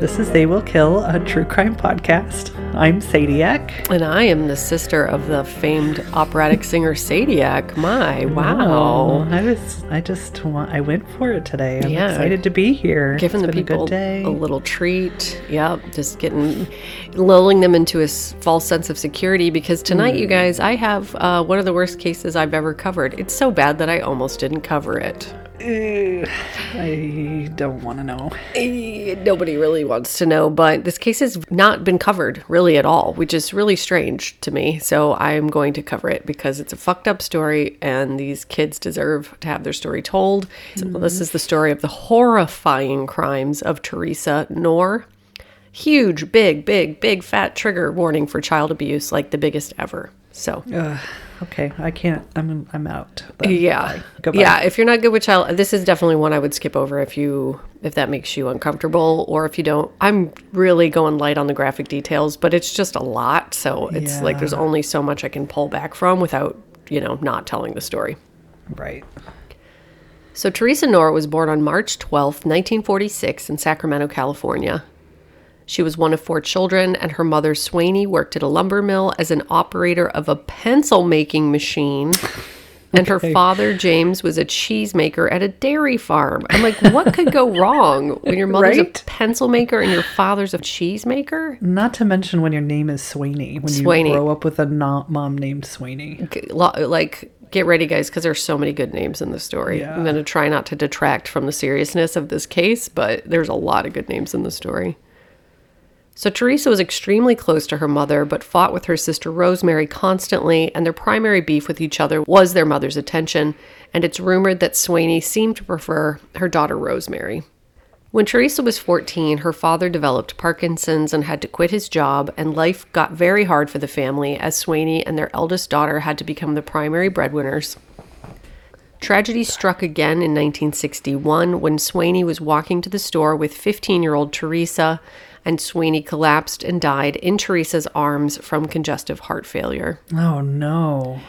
This is They Will Kill, a true crime podcast. I'm Sadiac. And I am the sister of the famed operatic singer Sadiac. My, wow. I was, I just want, I went for it today. I'm Yeah. excited to be here. Giving It's the people a good day. a little treat. Yep, just getting, lulling them into a false sense of security because tonight, Hmm. you guys, I have uh, one of the worst cases I've ever covered. It's so bad that I almost didn't cover it. I don't want to know. Eh, Nobody really wants to know, but this case has not been covered really at all, which is really strange to me. So I'm going to cover it because it's a fucked up story and these kids deserve to have their story told. So this is the story of the horrifying crimes of Teresa Knorr. Huge, big, big, big fat trigger warning for child abuse, like the biggest ever. So Ugh, okay, I can't. I'm I'm out. yeah. Goodbye. Yeah, if you're not good with child this is definitely one I would skip over if you if that makes you uncomfortable or if you don't. I'm really going light on the graphic details, but it's just a lot, so it's like there's only so much I can pull back from without, you know, not telling the story. Right. So Teresa Knorr was born on March 12th, 1946 in Sacramento, California. She was one of four children, and her mother, Swaney, worked at a lumber mill as an operator of a pencil making machine. And her father, James, was a cheesemaker at a dairy farm. I'm like, what could go wrong when your mother's Right? a pencil maker and your father's a cheesemaker? Not to mention when your name is Sweeney. When Swaney. you grow up with a mom named lo- Like, get ready, guys, because there's so many good names in the story. Yeah. I'm going to try not to detract from the seriousness of this case, but there's a lot of good names in the story. So Teresa was extremely close to her mother, but fought with her sister Rosemary constantly, and their primary beef with each other was their mother's attention, and it's rumored that Swaney seemed to prefer her daughter Rosemary. When Teresa was 14, her father developed Parkinson's and had to quit his job, and life got very hard for the family as Swaney and their eldest daughter had to become the primary breadwinners. Tragedy struck again in 1961 when Swaney was walking to the store with 15 year old Teresa, and Sweeney collapsed and died in Teresa's arms from congestive heart failure. Oh no.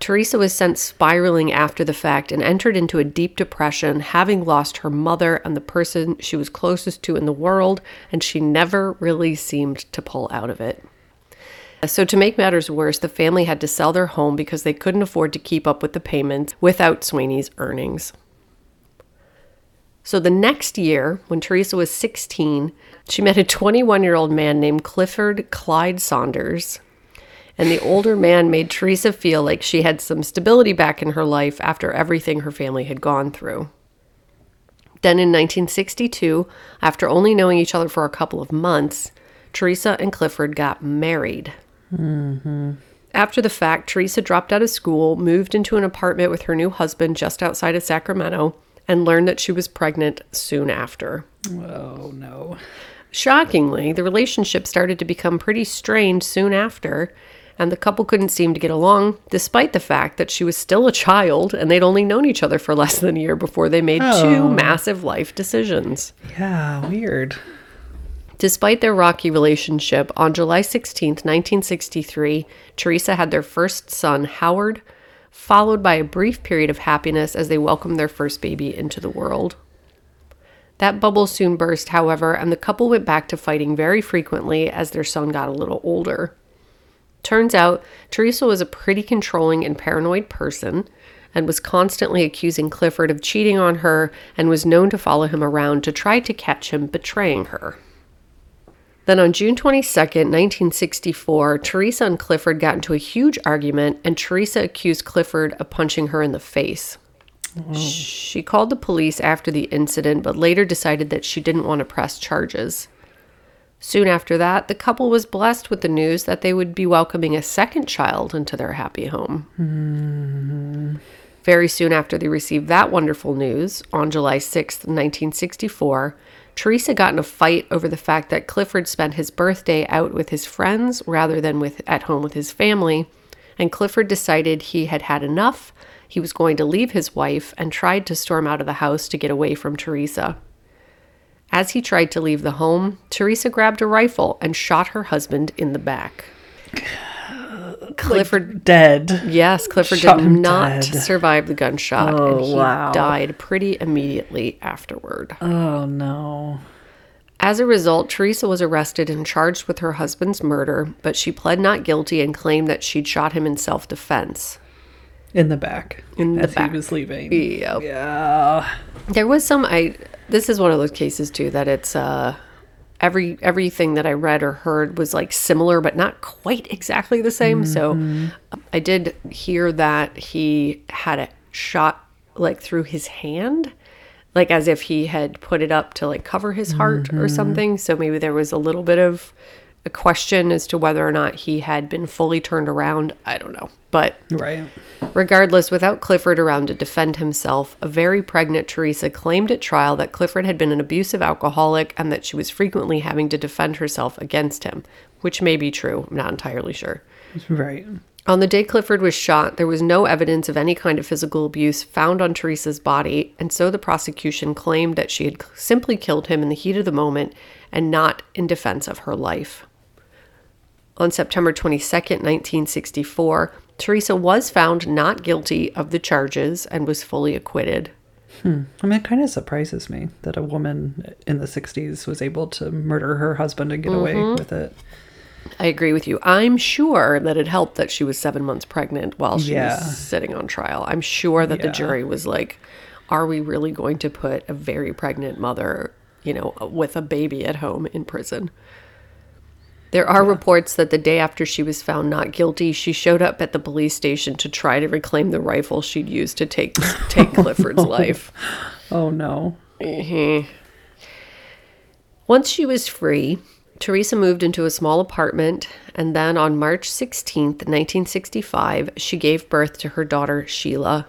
Teresa was sent spiraling after the fact and entered into a deep depression, having lost her mother and the person she was closest to in the world, and she never really seemed to pull out of it. So, to make matters worse, the family had to sell their home because they couldn't afford to keep up with the payments without Sweeney's earnings. So, the next year, when Teresa was 16, she met a 21 year old man named Clifford Clyde Saunders. And the older man made Teresa feel like she had some stability back in her life after everything her family had gone through. Then in 1962, after only knowing each other for a couple of months, Teresa and Clifford got married. Mm-hmm. After the fact, Teresa dropped out of school, moved into an apartment with her new husband just outside of Sacramento, and learned that she was pregnant soon after. Oh no. Shockingly, the relationship started to become pretty strained soon after, and the couple couldn't seem to get along, despite the fact that she was still a child and they'd only known each other for less than a year before they made two oh. massive life decisions. Yeah, weird. Despite their rocky relationship, on July 16th, 1963, Teresa had their first son, Howard, followed by a brief period of happiness as they welcomed their first baby into the world. That bubble soon burst, however, and the couple went back to fighting very frequently as their son got a little older. Turns out, Teresa was a pretty controlling and paranoid person and was constantly accusing Clifford of cheating on her and was known to follow him around to try to catch him betraying her. Then on June 22nd, 1964, Teresa and Clifford got into a huge argument, and Teresa accused Clifford of punching her in the face. She called the police after the incident, but later decided that she didn't want to press charges. Soon after that, the couple was blessed with the news that they would be welcoming a second child into their happy home. Mm-hmm. Very soon after they received that wonderful news, on July 6th, 1964, Teresa got in a fight over the fact that Clifford spent his birthday out with his friends rather than with at home with his family, and Clifford decided he had had enough. He was going to leave his wife and tried to storm out of the house to get away from Teresa. As he tried to leave the home, Teresa grabbed a rifle and shot her husband in the back. Clifford Dead. Yes, Clifford Shot did not dead. survive the gunshot, Oh, and he wow. died pretty immediately afterward. Oh no. As a result, Teresa was arrested and charged with her husband's murder, but she pled not guilty and claimed that she'd shot him in self defense. In the back. In the as back. he was leaving. Yep. Yeah. There was some I this is one of those cases too that it's uh every everything that I read or heard was like similar but not quite exactly the same. So I did hear that he had a shot like through his hand like as if he had put it up to like cover his heart or something. So maybe there was a little bit of a question as to whether or not he had been fully turned around. I don't know. But Right. Regardless, without Clifford around to defend himself, a very pregnant Teresa claimed at trial that Clifford had been an abusive alcoholic and that she was frequently having to defend herself against him, which may be true. I'm not entirely sure. Right. On the day Clifford was shot, there was no evidence of any kind of physical abuse found on Teresa's body, and so the prosecution claimed that she had simply killed him in the heat of the moment and not in defense of her life. On September 22nd, 1964, Teresa was found not guilty of the charges and was fully acquitted. I mean, it kind of surprises me that a woman in the 60s was able to murder her husband and get away Mm-hmm. with it. I agree with you. I'm sure that it helped that she was seven months pregnant while she Yeah. was sitting on trial. I'm sure that the jury was like, are we really going to put a very pregnant mother, you know, with a baby at home in prison? There are reports that the day after she was found not guilty, she showed up at the police station to try to reclaim the rifle she'd used to take take Clifford's oh, life. Oh no. Mm-hmm. Once she was free, Teresa moved into a small apartment, and then on March 16th, 1965, she gave birth to her daughter, Sheila.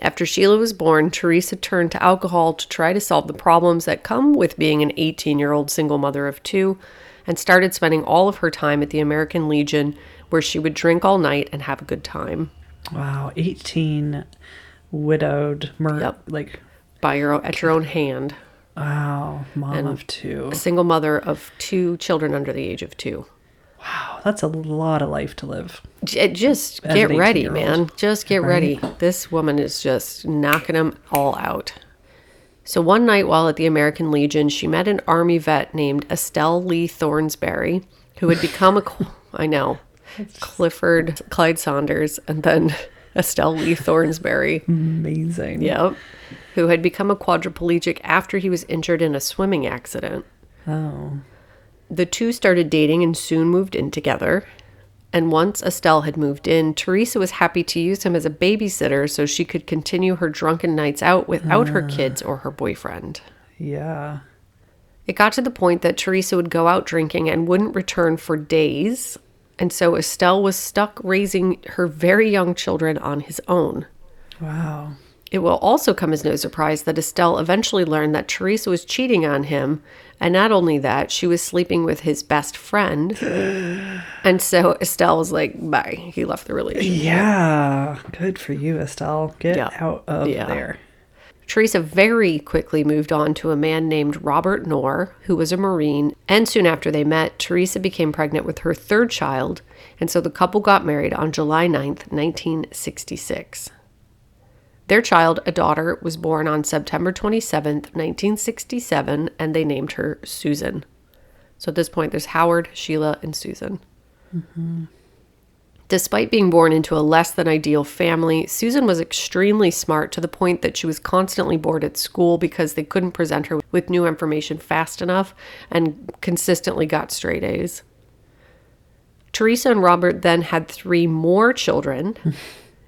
After Sheila was born, Teresa turned to alcohol to try to solve the problems that come with being an 18 year old single mother of two, and started spending all of her time at the American Legion, where she would drink all night and have a good time. Wow. 18 widowed mur- Yep. like By your own, at your own hand, wow, mom of two. a single mother of two children under the age of two. Wow, that's a lot of life to live. J- just As get ready, man. Just get ready. This woman is just knocking them all out. So one night while at the American Legion, she met an army vet named Estelle Lee Thornsberry, who had become a I know Clifford Clyde Saunders, and then Estelle Lee Thornsberry. Amazing. Yep. Who had become a quadriplegic after he was injured in a swimming accident. Oh. The two started dating and soon moved in together. And once Estelle had moved in, Teresa was happy to use him as a babysitter so she could continue her drunken nights out without her ah. kids or her boyfriend. Yeah. It got to the point that Teresa would go out drinking and wouldn't return for days. And so Estelle was stuck raising her very young children on his own. Wow. It will also come as no surprise that Estelle eventually learned that Teresa was cheating on him. And not only that, she was sleeping with his best friend. and so Estelle was like, bye. He left the relationship. Yeah. Good for you, Estelle. Get Yeah. out of Yeah. there. Teresa very quickly moved on to a man named Robert Knorr, who was a Marine, and soon after they met, Teresa became pregnant with her third child, and so the couple got married on July 9th, 1966. Their child, a daughter, was born on September 27th, 1967, and they named her Susan. So at this point, there's Howard, Sheila, and Susan. Mm-hmm. Despite being born into a less than ideal family, Susan was extremely smart to the point that she was constantly bored at school because they couldn't present her with new information fast enough and consistently got straight A's. Teresa and Robert then had three more children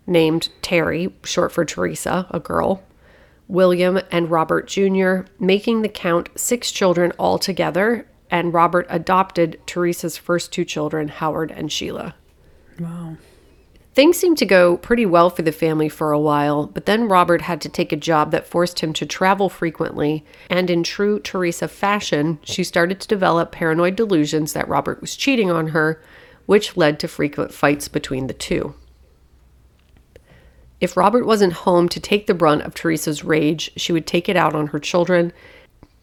named Terry, short for Teresa, a girl, William, and Robert Jr., making the count six children altogether. And Robert adopted Teresa's first two children, Howard and Sheila. Wow. Things seemed to go pretty well for the family for a while, but then Robert had to take a job that forced him to travel frequently, and in true Teresa fashion, she started to develop paranoid delusions that Robert was cheating on her, which led to frequent fights between the two. If Robert wasn't home to take the brunt of Teresa's rage, she would take it out on her children.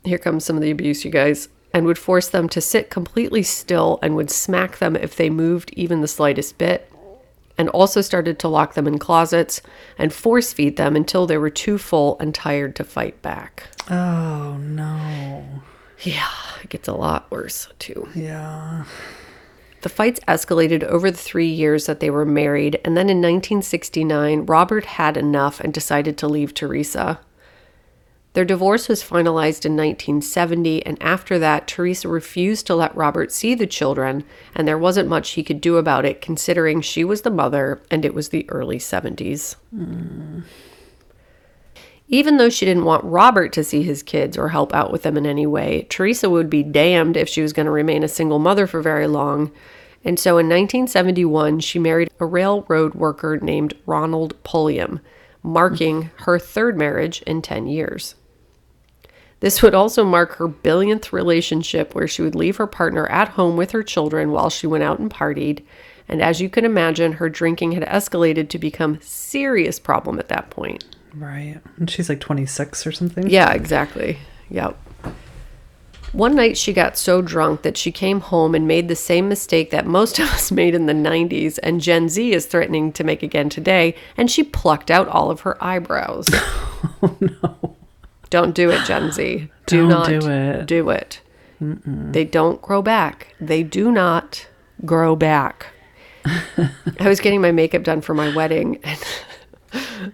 Here comes some of the abuse, you guys, and would force them to sit completely still and would smack them if they moved even the slightest bit. And also started to lock them in closets and force feed them until they were too full and tired to fight back. Oh no. Yeah, it gets a lot worse too. Yeah. The fights escalated over the three years that they were married, and then in 1969, Robert had enough and decided to leave Teresa. Their divorce was finalized in 1970, and after that, Teresa refused to let Robert see the children, and there wasn't much he could do about it considering she was the mother and it was the early 70s. Even though she didn't want Robert to see his kids or help out with them in any way, Teresa would be damned if she was going to remain a single mother for very long. And so in 1971, she married a railroad worker named Ronald Pulliam, marking her third marriage in 10 years. This would also mark her billionth relationship where she would leave her partner at home with her children while she went out and partied. And as you can imagine, her drinking had escalated to become a serious problem at that point. Right. And she's like 26 or something. Yeah, exactly. Yep. One night she got so drunk that she came home and made the same mistake that most of us made in the 90s and Gen Z is threatening to make again today, and she plucked out all of her eyebrows. Oh no. Don't do it, Gen Z. Do Don't not do it. Do it. They don't grow back. They do not grow back. I was getting my makeup done for my wedding, and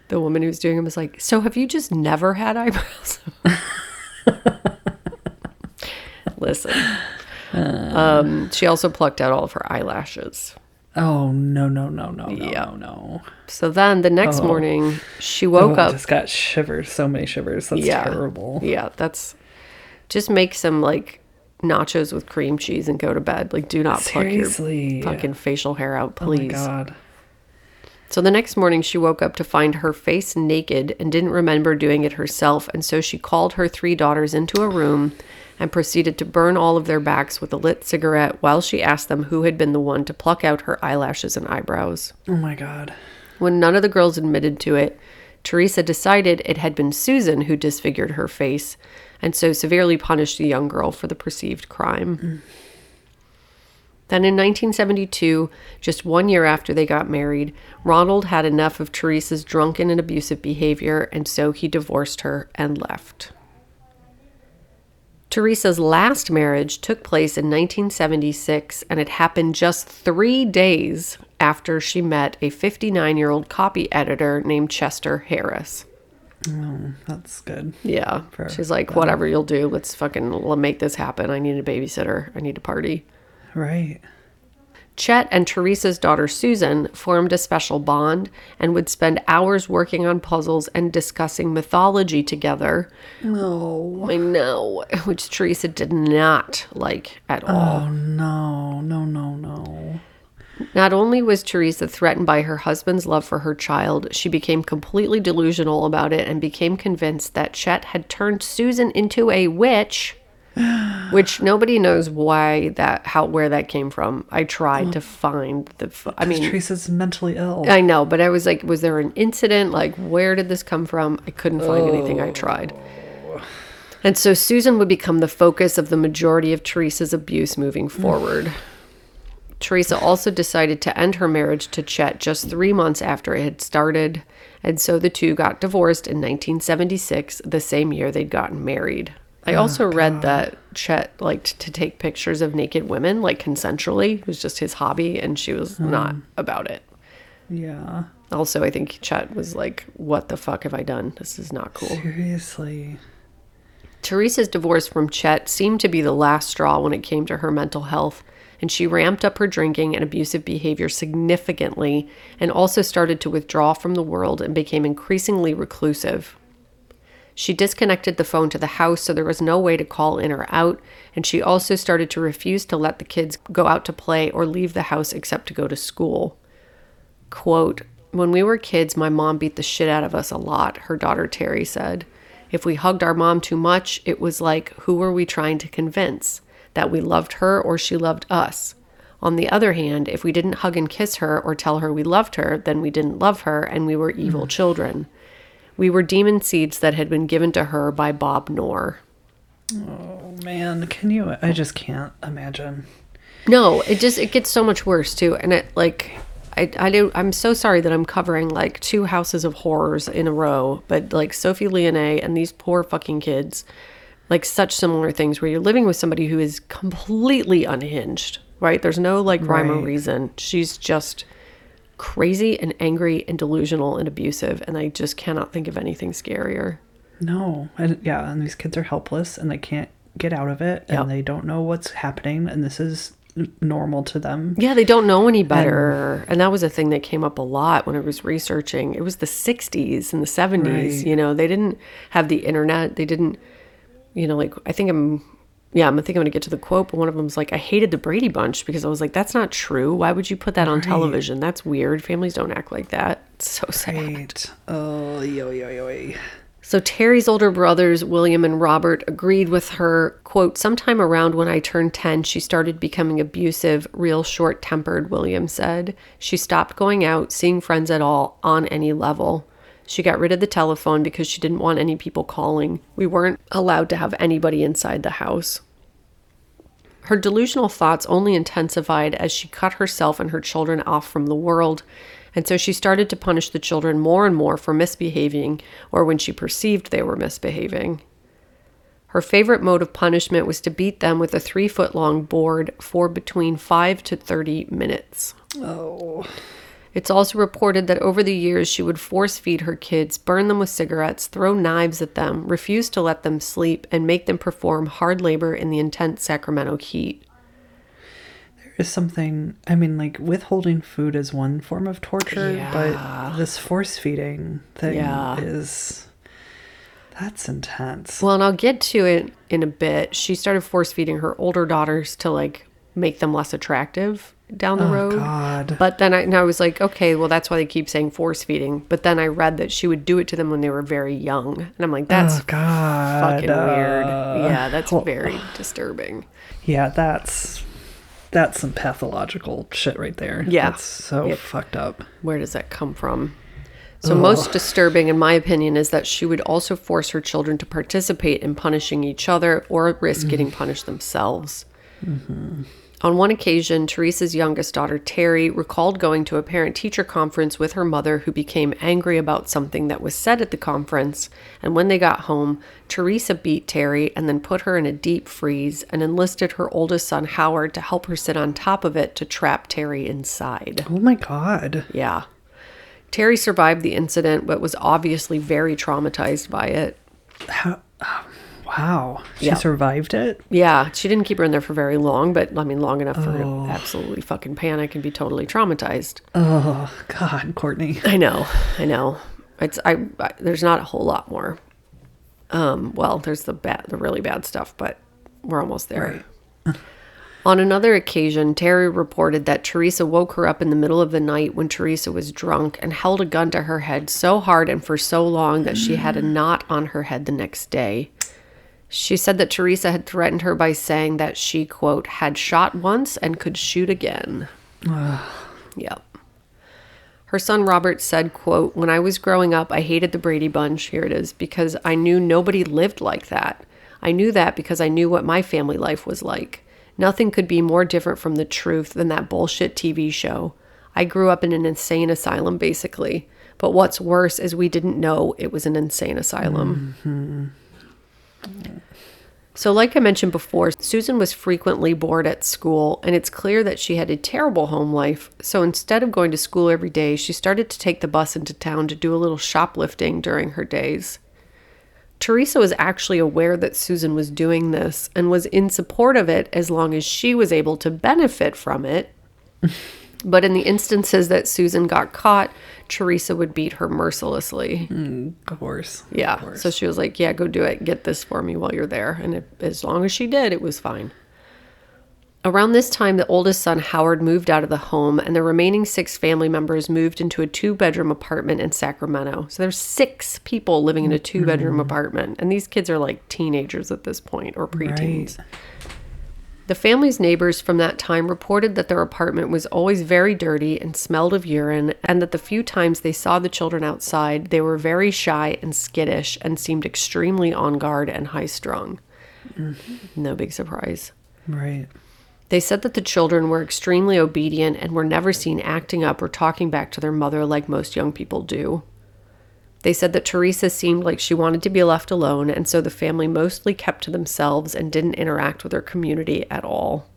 the woman who was doing it was like, "So have you just never had eyebrows?" Listen. Um, she also plucked out all of her eyelashes. Oh no no no no no Yeah. no no. So then the next Oh. morning, she Oh, woke I up. just got shivers. So many shivers. That's yeah. terrible. Yeah, that's just make some like nachos with cream cheese and go to bed. Like, do not pluck Seriously. your fucking facial hair out, Oh my please. god. So the next morning, she woke up to find her face naked and didn't remember doing it herself. And so she called her three daughters into a room and proceeded to burn all of their backs with a lit cigarette while she asked them who had been the one to pluck out her eyelashes and eyebrows. Oh my god. When none of the girls admitted to it, Teresa decided it had been Susan who disfigured her face and so severely punished the young girl for the perceived crime. Mm. Then in 1972, just one year after they got married, Ronald had enough of Teresa's drunken and abusive behavior, and so he divorced her and left. Teresa's last marriage took place in 1976, and it happened just three days after she met a 59 year old copy editor named Chester Harris. Oh, that's good. Yeah. She's like, whatever you'll do, let's fucking make this happen. I need a babysitter. I need a party. Right. Chet and Teresa's daughter Susan formed a special bond and would spend hours working on puzzles and discussing mythology together. No. I know, which Teresa did not like at all. Oh no. No no no. Not only was Teresa threatened by her husband's love for her child, she became completely delusional about it and became convinced that Chet had turned Susan into a witch which nobody knows why that how where that came from. I tried to oh. find the. I mean, Teresa's mentally ill. I know, but I was like, was there an incident? Like, where did this come from? I couldn't find anything. I tried. Oh. And so Susan would become the focus of the majority of Teresa's abuse moving mm. forward. Teresa also decided to end her marriage to Chet just three months after it had started. And so the two got divorced in 1976, the same year they'd gotten married. I oh, also read that Chet liked to take pictures of naked women, like consensually. It was just his hobby, and she was hmm. not about it. yeah. Also, I think Chet was like, What the fuck have I done? This is not cool. Seriously. Teresa's divorce from Chet seemed to be the last straw when it came to her mental health, and she ramped up her drinking and abusive behavior significantly and also started to withdraw from the world and became increasingly reclusive. She disconnected the phone to the house so there was no way to call in or out, and she also started to refuse to let the kids go out to play or leave the house except to go to school. Quote, When we were kids, my mom beat the shit out of us a lot, her daughter Terry said. If we hugged our mom too much, it was like, who were we trying to convince? That we loved her or she loved us? On the other hand, if we didn't hug and kiss her or tell her we loved her, then we didn't love her and we were evil mm. children. We were demon seeds that had been given to her by Bob Knorr. Oh man, can you? I just can't imagine. No, it just it gets so much worse too, and it like I I do I'm so sorry that I'm covering like two houses of horrors in a row, but like Sophie Leonet and these poor fucking kids, like such similar things where you're living with somebody who is completely unhinged, right? There's no like rhyme or reason. She's just crazy and angry and delusional and abusive, and I just cannot think of anything scarier. No, and yeah, and these kids are helpless and they can't get out of it, Yep. and they don't know what's happening, and this is normal to them. Yeah, they don't know any better. And, that was a thing that came up a lot when I was researching. It was the 60s and the 70s, Right. you know, they didn't have the internet. They didn't, you know, like, I think I'm, yeah, I'm thinking I'm going to get to the quote, but one of them's like, I hated the Brady Bunch because I was like, that's not true. Why would you put that on television? That's weird. Families don't act like that. It's so sad. Right. Oh, yo, yo, yo, yo. So Terry's older brothers, William and Robert, agreed with her. Quote, sometime around when I turned 10, she started becoming abusive, real short tempered, William said. She stopped going out, seeing friends at all, on any level. She got rid of the telephone because she didn't want any people calling. We weren't allowed to have anybody inside the house. Her delusional thoughts only intensified as she cut herself and her children off from the world, and so she started to punish the children more and more for misbehaving or when she perceived they were misbehaving. Her favorite mode of punishment was to beat them with a three foot long board for between 5 to 30 minutes. Oh, It's also reported that over the years she would force feed her kids, burn them with cigarettes, throw knives at them, refuse to let them sleep, and make them perform hard labor in the intense Sacramento heat. there is something. I mean, like withholding food is one form of torture, Yeah. but this force feeding thing Yeah. is. That's intense. Well, and I'll get to it in a bit. She started force feeding her older daughters to like make them less attractive down the oh road. God. But then I, and I was like, okay, well, that's why they keep saying force feeding. But then I read that she would do it to them when they were very young. And I'm like, that's oh God. fucking weird. uh, Yeah, that's well, very disturbing. Yeah, that's that's some pathological shit right there. Yeah. That's so Yep. fucked up. Where does that come from? So, most disturbing, in my opinion, is that she would also force her children to participate in punishing each other or risk getting punished themselves. On one occasion, Teresa's youngest daughter, Terry, recalled going to a parent teacher conference with her mother, who became angry about something that was said at the conference. And when they got home, Teresa beat Terry and then put her in a deep freeze and enlisted her oldest son, Howard, to help her sit on top of it to trap Terry inside. Oh my God. Yeah. Terry survived the incident, but was obviously very traumatized by it. How, wow. She Yeah. survived it? Yeah, she didn't keep her in there for very long, but I mean, long enough for her to absolutely fucking panic and be totally traumatized. Oh, God, Courtney. I know, I know. It's I, I. There's not a whole lot more. Um. Well, there's the bad, the really bad stuff, but we're almost there. On another occasion, Terry reported that Teresa woke her up in the middle of the night when Teresa was drunk and held a gun to her head so hard and for so long that she had a knot on her head the next day. She said that Teresa had threatened her by saying that she, quote, had shot once and could shoot again. yep. Her son Robert said, quote, When I was growing up, I hated the Brady Bunch, here it is, because I knew nobody lived like that. I knew that because I knew what my family life was like. Nothing could be more different from the truth than that bullshit TV show. I grew up in an insane asylum, basically. But what's worse is we didn't know it was an insane asylum. Mm-hmm. So, like I mentioned before, Susan was frequently bored at school, and it's clear that she had a terrible home life. So, instead of going to school every day, she started to take the bus into town to do a little shoplifting during her days. Teresa was actually aware that Susan was doing this and was in support of it as long as she was able to benefit from it. but in the instances that Susan got caught, Teresa would beat her mercilessly. Of course. Yeah. Of course. So she was like, "Yeah, go do it. Get this for me while you're there." And it, as long as she did, it was fine. Around this time, the oldest son, Howard, moved out of the home, and the remaining six family members moved into a two bedroom apartment in Sacramento. So there's six people living in a two bedroom mm-hmm. apartment, and these kids are like teenagers at this point or preteens. The family's neighbors from that time reported that their apartment was always very dirty and smelled of urine, and that the few times they saw the children outside, they were very shy and skittish and seemed extremely on guard and high strung. Mm-hmm. No big surprise. Right. They said that the children were extremely obedient and were never seen acting up or talking back to their mother like most young people do. They said that Teresa seemed like she wanted to be left alone, and so the family mostly kept to themselves and didn't interact with their community at all.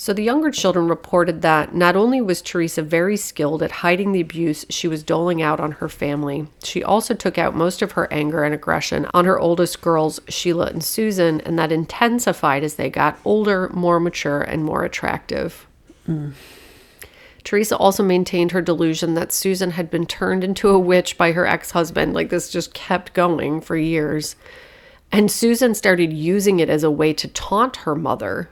So the younger children reported that not only was Teresa very skilled at hiding the abuse she was doling out on her family, she also took out most of her anger and aggression on her oldest girls, Sheila and Susan, and that intensified as they got older, more mature, and more attractive. Mm. Teresa also maintained her delusion that Susan had been turned into a witch by her ex husband. Like this just kept going for years. And Susan started using it as a way to taunt her mother.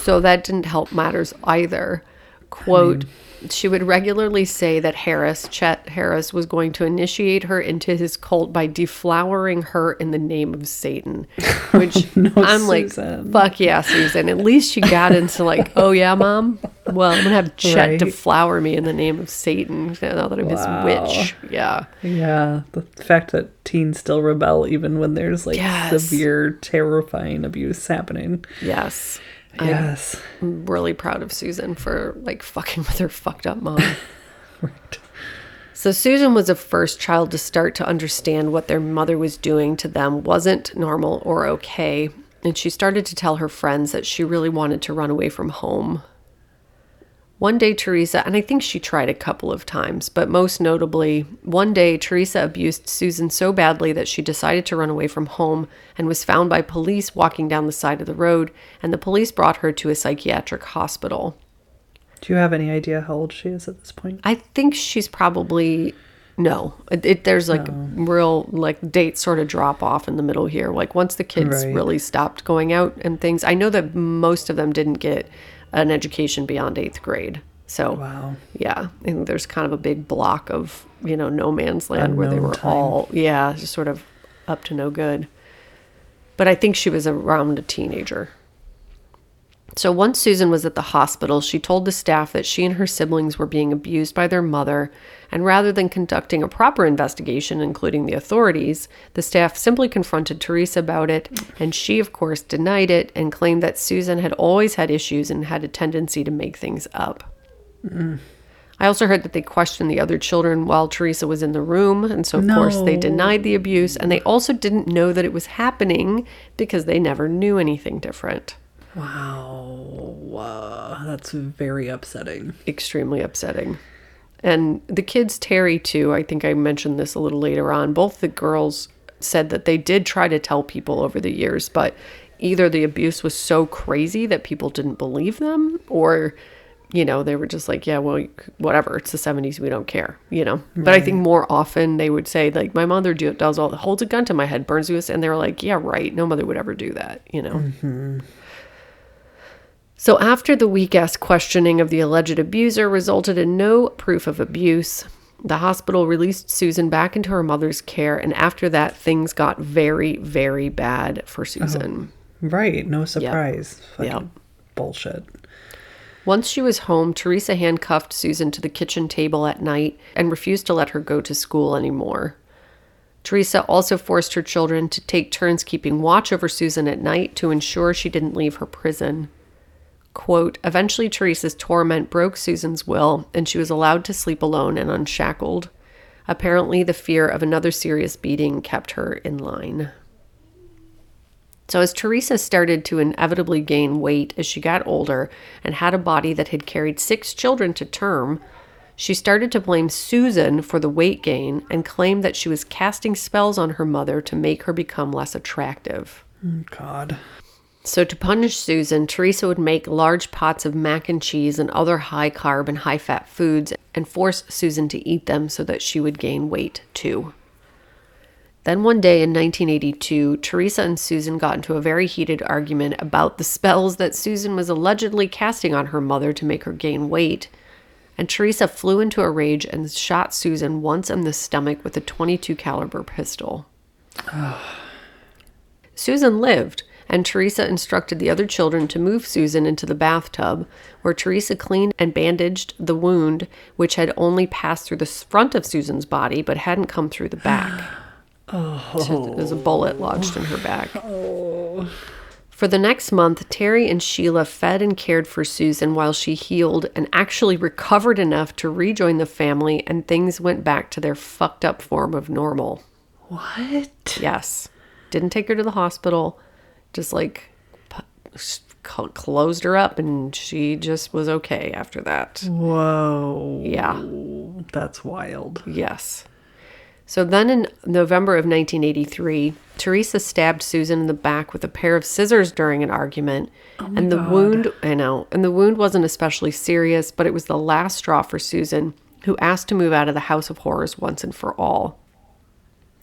So that didn't help matters either. Quote, she would regularly say that Harris, Chet Harris, was going to initiate her into his cult by deflowering her in the name of Satan. Oh, which No, I'm Susan. like, fuck yeah, Susan. At least she got into like, oh yeah, mom. Well, I'm gonna have Chet Right. deflower me in the name of Satan now that I'm Wow. his witch. Yeah. Yeah. The fact that teens still rebel even when there's like Yes. severe, terrifying abuse happening. Yes. Yes. I'm really proud of Susan for like fucking with her fucked up mom. Right. So Susan was the first child to start to understand what their mother was doing to them wasn't normal or okay, and she started to tell her friends that she really wanted to run away from home. One day, Teresa, and I think she tried a couple of times, but most notably, one day, Teresa abused Susan so badly that she decided to run away from home and was found by police walking down the side of the road, and the police brought her to a psychiatric hospital. Do you have any idea how old she is at this point? I think she's probably no. It, it, there's like real like date sort of drop off in the middle here. Like once the kids Right. really stopped going out and things. I know that most of them didn't get an education beyond eighth grade. So Wow. yeah, and there's kind of a big block of you know no man's land where they were time. all yeah just sort of up to no good. But I think she was around a teenager. So once Susan was at the hospital, she told the staff that she and her siblings were being abused by their mother, and rather than conducting a proper investigation, including the authorities, the staff simply confronted Teresa about it, and she, of course, denied it and claimed that Susan had always had issues and had a tendency to make things up. I also heard that they questioned the other children while Teresa was in the room, and so, of course, they denied the abuse, and they also didn't know that it was happening because they never knew anything different. Wow. Uh, that's very upsetting. extremely upsetting. And the kids, Terry, too, I think I mentioned this a little later on. Both the girls said that they did try to tell people over the years, but either the abuse was so crazy that people didn't believe them, or, you know, they were just like, yeah, well, whatever, it's the 70s, we don't care, you know. But I think more often they would say, like, my mother do, does all, holds a gun to my head, burns us, and they were like, yeah, right, no mother would ever do that, you know. So, after the weak ass questioning of the alleged abuser resulted in no proof of abuse, The hospital released Susan back into her mother's care, and after that, things got very, very bad for oh, Susan. Right. No surprise. Fucking Yep. bullshit. Once she was home, Teresa handcuffed Susan to the kitchen table at night and refused to let her go to school anymore. Teresa also forced her children to take turns keeping watch over Susan at night to ensure she didn't leave her prison. Quote, eventually Teresa's torment broke Susan's will and she was allowed to sleep alone and unshackled. Apparently, the fear of another serious beating kept her in line. So, as Teresa started to inevitably gain weight as she got older and had a body that had carried six children to term, she started to blame Susan for the weight gain and claimed that she was casting spells on her mother to make her become less attractive. Oh, God. So, to punish Susan, Teresa would make large pots of mac and cheese and other high carb and high fat foods and force Susan to eat them so that she would gain weight too. Then one day in 1982, Teresa and Susan got into a very heated argument about the spells that Susan was allegedly casting on her mother to make her gain weight. And Teresa flew into a rage and shot Susan once in the stomach with a 22 caliber pistol. Susan lived, and Teresa instructed the other children to move Susan into the bathtub, where Teresa cleaned and bandaged the wound, which had only passed through the front of Susan's body but hadn't come through the back. Oh. So there's a bullet lodged in her back. Oh. For the next month, Terry and Sheila fed and cared for Susan while she healed and actually recovered enough to rejoin the family, and things went back to their fucked up form of normal. What? Yes. Didn't take her to the hospital. Just like closed her up and she just was okay after that. Whoa. Yeah. That's wild. Yes. So then in November of 1983, Teresa stabbed Susan in the back with a pair of scissors during an argument. Oh and the wound, I know, and the wound wasn't especially serious, but it was the last straw for Susan, who asked to move out of the House of Horrors once and for all.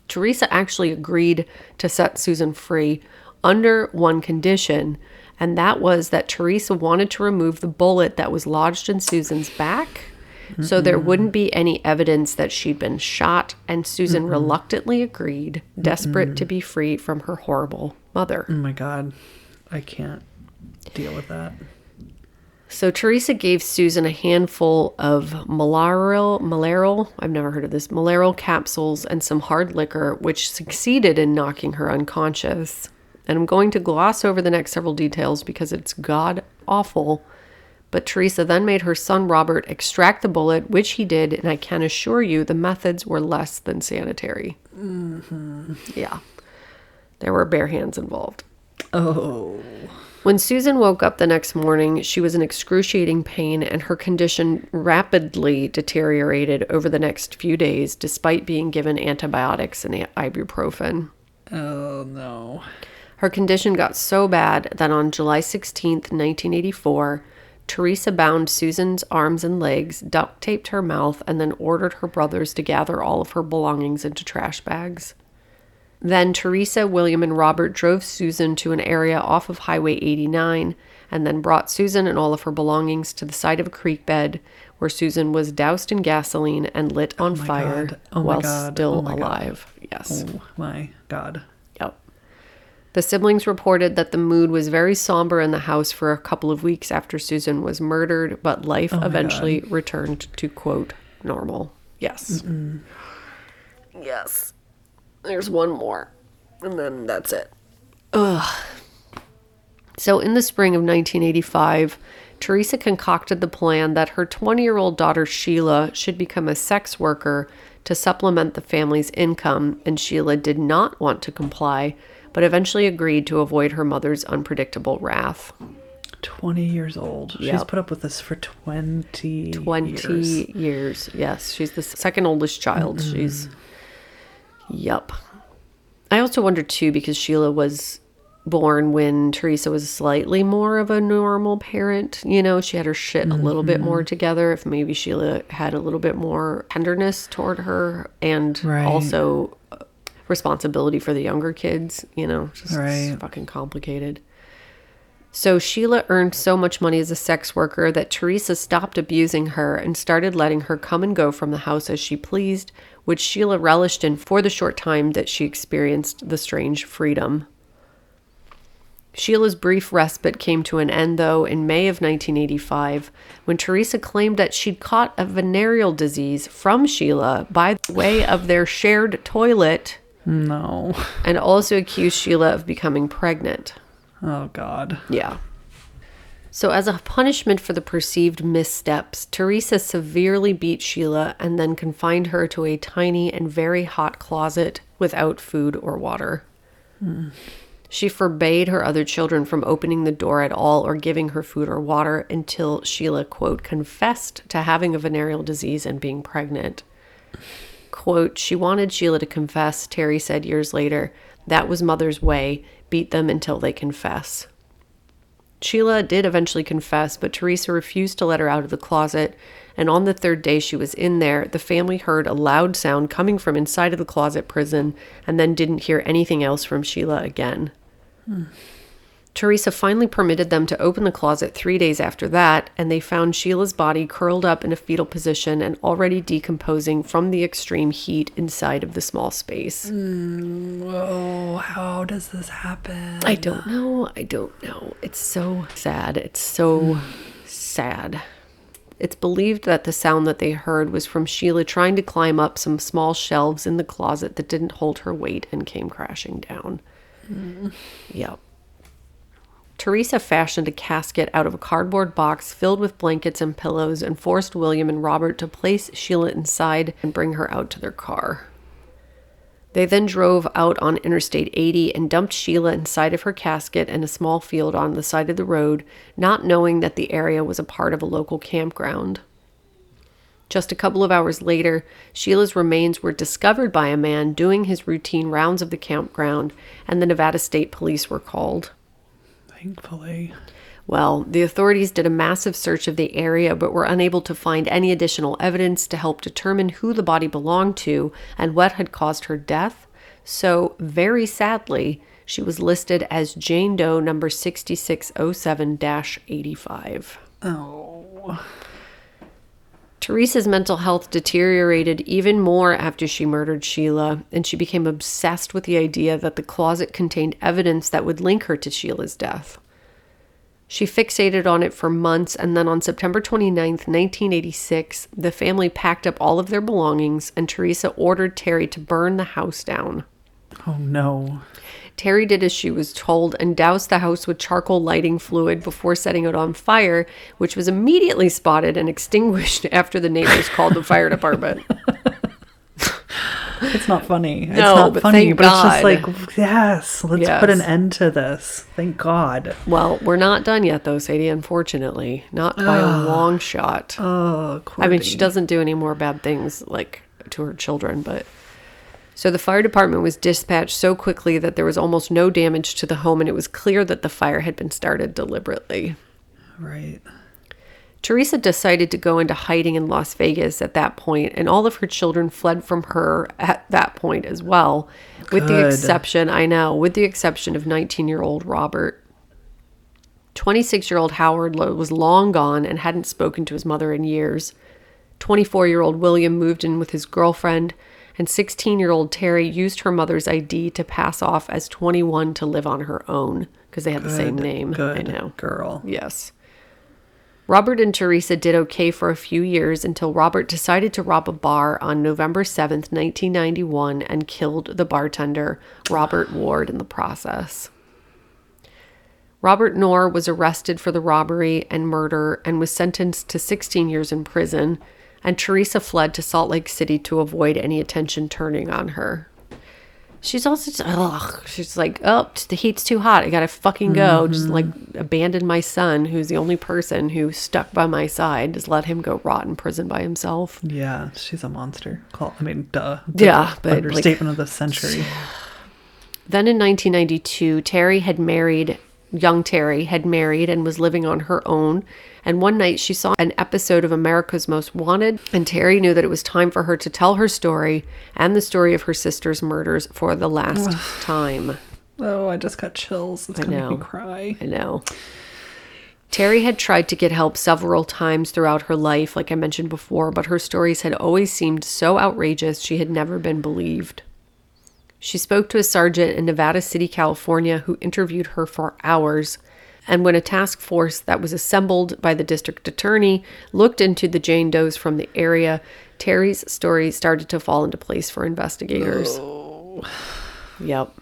Teresa actually agreed to set Susan free under one condition, and that was that Teresa wanted to remove the bullet that was lodged in Susan's back so there wouldn't be any evidence that she'd been shot, and Susan reluctantly agreed, desperate to be free from her horrible mother. Oh my God. I can't deal with that. So Teresa gave Susan a handful of Mellaril, Mellaril, I've never heard of this, Mellaril capsules and some hard liquor, which succeeded in knocking her unconscious. And I'm going to gloss over the next several details because it's god awful. But Teresa then made her son Robert extract the bullet, which he did, and I can assure you the methods were less than sanitary. Mm-hmm. Yeah. There were bare hands involved. Oh. When Susan woke up the next morning, she was in excruciating pain and her condition rapidly deteriorated over the next few days despite being given antibiotics and ibuprofen. Oh no. Her condition got so bad that on July 16th, 1984, Teresa bound Susan's arms and legs, duct taped her mouth, and then ordered her brothers to gather all of her belongings into trash bags. Then Teresa, William, and Robert drove Susan to an area off of Highway 89 and then brought Susan and all of her belongings to the side of a creek bed where Susan was doused in gasoline and lit oh on my fire. Oh my while God. still Oh my God. alive. Yes. Oh my God. The siblings reported that the mood was very somber in the house for a couple of weeks after Susan was murdered, but life Oh eventually returned to quote normal. Yes. Yes. There's one more, and then that's it. Ugh. So, in the spring of 1985, Teresa concocted the plan that her 20 year old daughter Sheila should become a sex worker to supplement the family's income, and Sheila did not want to comply, but eventually agreed to avoid her mother's unpredictable wrath. 20 years old. She's put up with this for 20 20 years. years. Yes, she's the second oldest child. She's. Yup. I also wonder too because Sheila was born when Teresa was slightly more of a normal parent. You know, she had her shit a little bit more mm-hmm. together. If maybe Sheila had a little bit more tenderness toward her and Right. also responsibility for the younger kids, you know, just Right. fucking complicated. So Sheila earned so much money as a sex worker that Teresa stopped abusing her and started letting her come and go from the house as she pleased, which Sheila relished in for the short time that she experienced the strange freedom. Sheila's brief respite came to an end, though, in May of 1985, when Teresa claimed that she'd caught a venereal disease from Sheila by way of their shared toilet No. and also accused Sheila of becoming pregnant. Oh, God. Yeah. So, as a punishment for the perceived missteps, Teresa severely beat Sheila and then confined her to a tiny and very hot closet without food or water. She forbade her other children from opening the door at all or giving her food or water until Sheila, quote, confessed to having a venereal disease and being pregnant. Quote, she wanted Sheila to confess, Terry said years later. That was mother's way beat them until they confess. Sheila did eventually confess, but Teresa refused to let her out of the closet. And on the third day she was in there, the family heard a loud sound coming from inside of the closet prison and then didn't hear anything else from Sheila again. Hmm. Teresa finally permitted them to open the closet three days after that, and they found Sheila's body curled up in a fetal position and already decomposing from the extreme heat inside of the small space. Oh, how does this happen? I don't know. I don't know. It's so sad. It's so sad. It's believed that the sound that they heard was from Sheila trying to climb up some small shelves in the closet that didn't hold her weight and came crashing down. Mm. Yep. Teresa fashioned a casket out of a cardboard box filled with blankets and pillows and forced William and Robert to place Sheila inside and bring her out to their car. They then drove out on Interstate 80 and dumped Sheila inside of her casket in a small field on the side of the road, not knowing that the area was a part of a local campground. Just a couple of hours later, Sheila's remains were discovered by a man doing his routine rounds of the campground, and the Nevada State Police were called. Thankfully. Well, the authorities did a massive search of the area but were unable to find any additional evidence to help determine who the body belonged to and what had caused her death. So, very sadly, she was listed as Jane Doe number 6607 85. Oh. Teresa's mental health deteriorated even more after she murdered Sheila, and she became obsessed with the idea that the closet contained evidence that would link her to Sheila's death. She fixated on it for months, and then on September 29, 1986, the family packed up all of their belongings, and Teresa ordered Terry to burn the house down. Oh, no. Terry did as she was told and doused the house with charcoal lighting fluid before setting it on fire, which was immediately spotted and extinguished after the neighbors called the fire department. It's not funny. it's No, not but funny, but it's just like, yes, let's put an end to this. Thank God. Well, we're not done yet, though, Sadie, unfortunately. Not by a long shot. Oh, I mean, she doesn't do any more bad things like to her children, but. So the fire department was dispatched so quickly that there was almost no damage to the home, and it was clear that the fire had been started deliberately. Right. Teresa decided to go into hiding in Las Vegas at that point, and all of her children fled from her at that point as well, with the exception, I know, with the exception of 19 year old Robert. 26 year old Howard was long gone and hadn't spoken to his mother in years. 24 year old William moved in with his girlfriend, and 16 year old Terry used her mother's ID to pass off as 21 to live on her own because they had the same name. Good I know. girl. Yes. Robert and Teresa did okay for a few years until Robert decided to rob a bar on November 7th, 1991, and killed the bartender, Robert Ward, in the process. Robert Knorr was arrested for the robbery and murder and was sentenced to 16 years in prison, and Teresa fled to Salt Lake City to avoid any attention turning on her. She's also, just, ugh, she's like, oh, the heat's too hot. I gotta fucking go. Mm-hmm. Just like abandon my son, who's the only person who stuck by my side. Just let him go rot in prison by himself. Yeah, she's a monster. Call, I mean, duh. Yeah, but, like- understatement of the century. Then in 1992, Terry had married, young Terry had married and was living on her own. And one night she saw an episode of America's Most Wanted, and Terry knew that it was time for her to tell her story and the story of her sister's murders for the last time. Oh, I just got chills. It's gonna make know. me cry. I know. Terry had tried to get help several times throughout her life, like I mentioned before, but her stories had always seemed so outrageous she had never been believed. She spoke to a sergeant in Nevada City, California, who interviewed her for hours. And when a task force that was assembled by the district attorney looked into the Jane Does from the area, Terry's story started to fall into place for investigators. Yep.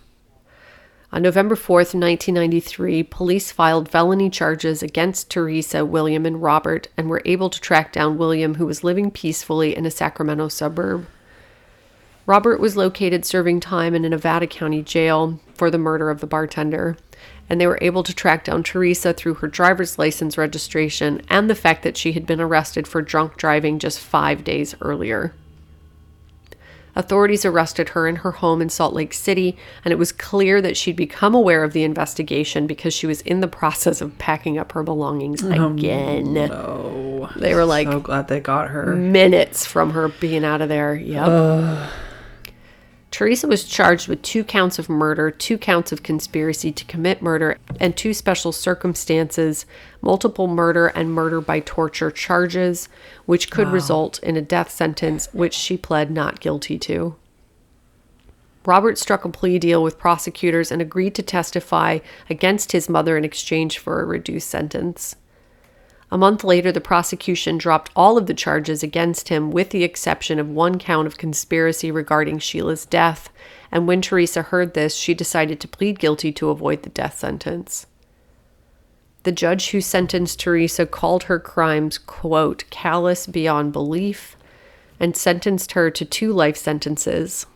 On November 4th, 1993, police filed felony charges against Teresa, William, and Robert and were able to track down William, who was living peacefully in a Sacramento suburb. Robert was located serving time in a Nevada County jail for the murder of the bartender, and they were able to track down Teresa through her driver's license registration and the fact that she had been arrested for drunk driving just five days earlier. Authorities arrested her in her home in Salt Lake City, and it was clear that she'd become aware of the investigation because she was in the process of packing up her belongings oh, again. Oh, They were like so glad they got her. minutes from her being out of there. Yep. Teresa was charged with two counts of murder, two counts of conspiracy to commit murder, and two special circumstances multiple murder and murder by torture charges, which could result in a death sentence, which she pled not guilty to. Robert struck a plea deal with prosecutors and agreed to testify against his mother in exchange for a reduced sentence. A month later, the prosecution dropped all of the charges against him, with the exception of one count of conspiracy regarding Sheila's death. And when Teresa heard this, she decided to plead guilty to avoid the death sentence. The judge who sentenced Teresa called her crimes, quote, callous beyond belief, and sentenced her to two life sentences.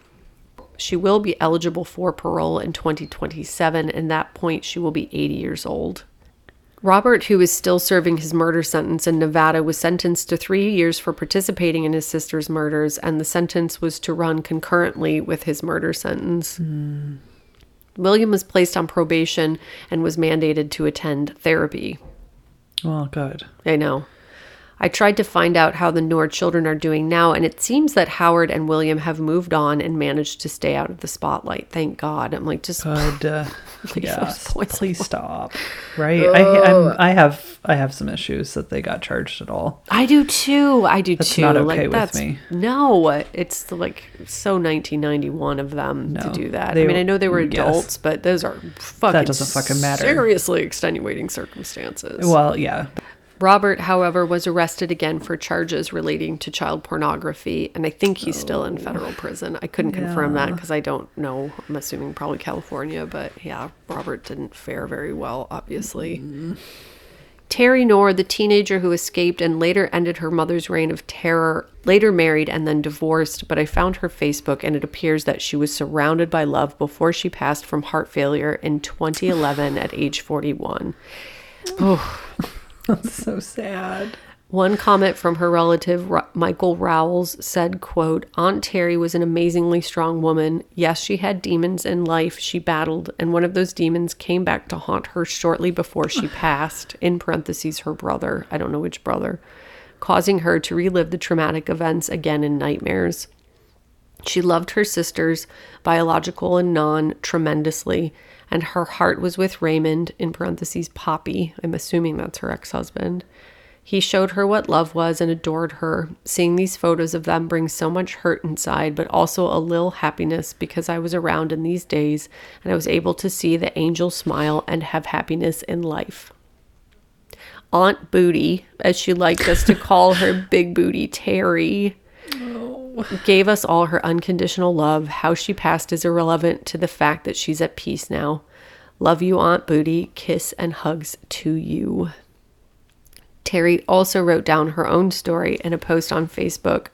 She will be eligible for parole in 2027, and that point she will be 80 years old. Robert, who is still serving his murder sentence in Nevada, was sentenced to three years for participating in his sister's murders, and the sentence was to run concurrently with his murder sentence. Hmm. William was placed on probation and was mandated to attend therapy. Well, good. I know. I tried to find out how the Knorr children are doing now, and it seems that Howard and William have moved on and managed to stay out of the spotlight. Thank God. I'm like, just Good. Uh, Leave yes. Please stop. Right. I I'm, I have I have some issues that they got charged at all. I do too. I do too. That's too. not like okay with that's me. no. It's like so 1991 of them to do that. they I mean, I know they were yes. adults, but those are fucking that doesn't fucking matter. Seriously extenuating circumstances. Well, yeah. Robert, however, was arrested again for charges relating to child pornography, and I think he's still in federal prison. I couldn't confirm that Oh. Because I don't know. I'm assuming probably California, but yeah, Robert didn't fare very well, obviously. Mm-hmm. Terry Knorr, the teenager who escaped and later ended her mother's reign of terror, later married and then divorced, but I found her Facebook and it appears that she was surrounded by love before she passed from heart failure in 2011 at age 41. That's so sad. One comment from her relative, Ro- Michael Rowles, said, quote, Aunt Terry was an amazingly strong woman. Yes, she had demons in life she battled, and one of those demons came back to haunt her shortly before she passed, in parentheses, her brother, I don't know which brother, causing her to relive the traumatic events again in nightmares. She loved her sisters, biological and non, tremendously, and her heart was with Raymond, in parentheses, Poppy. I'm assuming that's her ex husband. He showed her what love was and adored her. Seeing these photos of them brings so much hurt inside, but also a little happiness because I was around in these days and I was able to see the angel smile and have happiness in life. Aunt Booty, as she liked us to call her big booty Terry, gave us all her unconditional love. How she passed is irrelevant to the fact that she's at peace now. Love you, Aunt Booty. Kiss and hugs to you. Terry also wrote down her own story in a post on Facebook,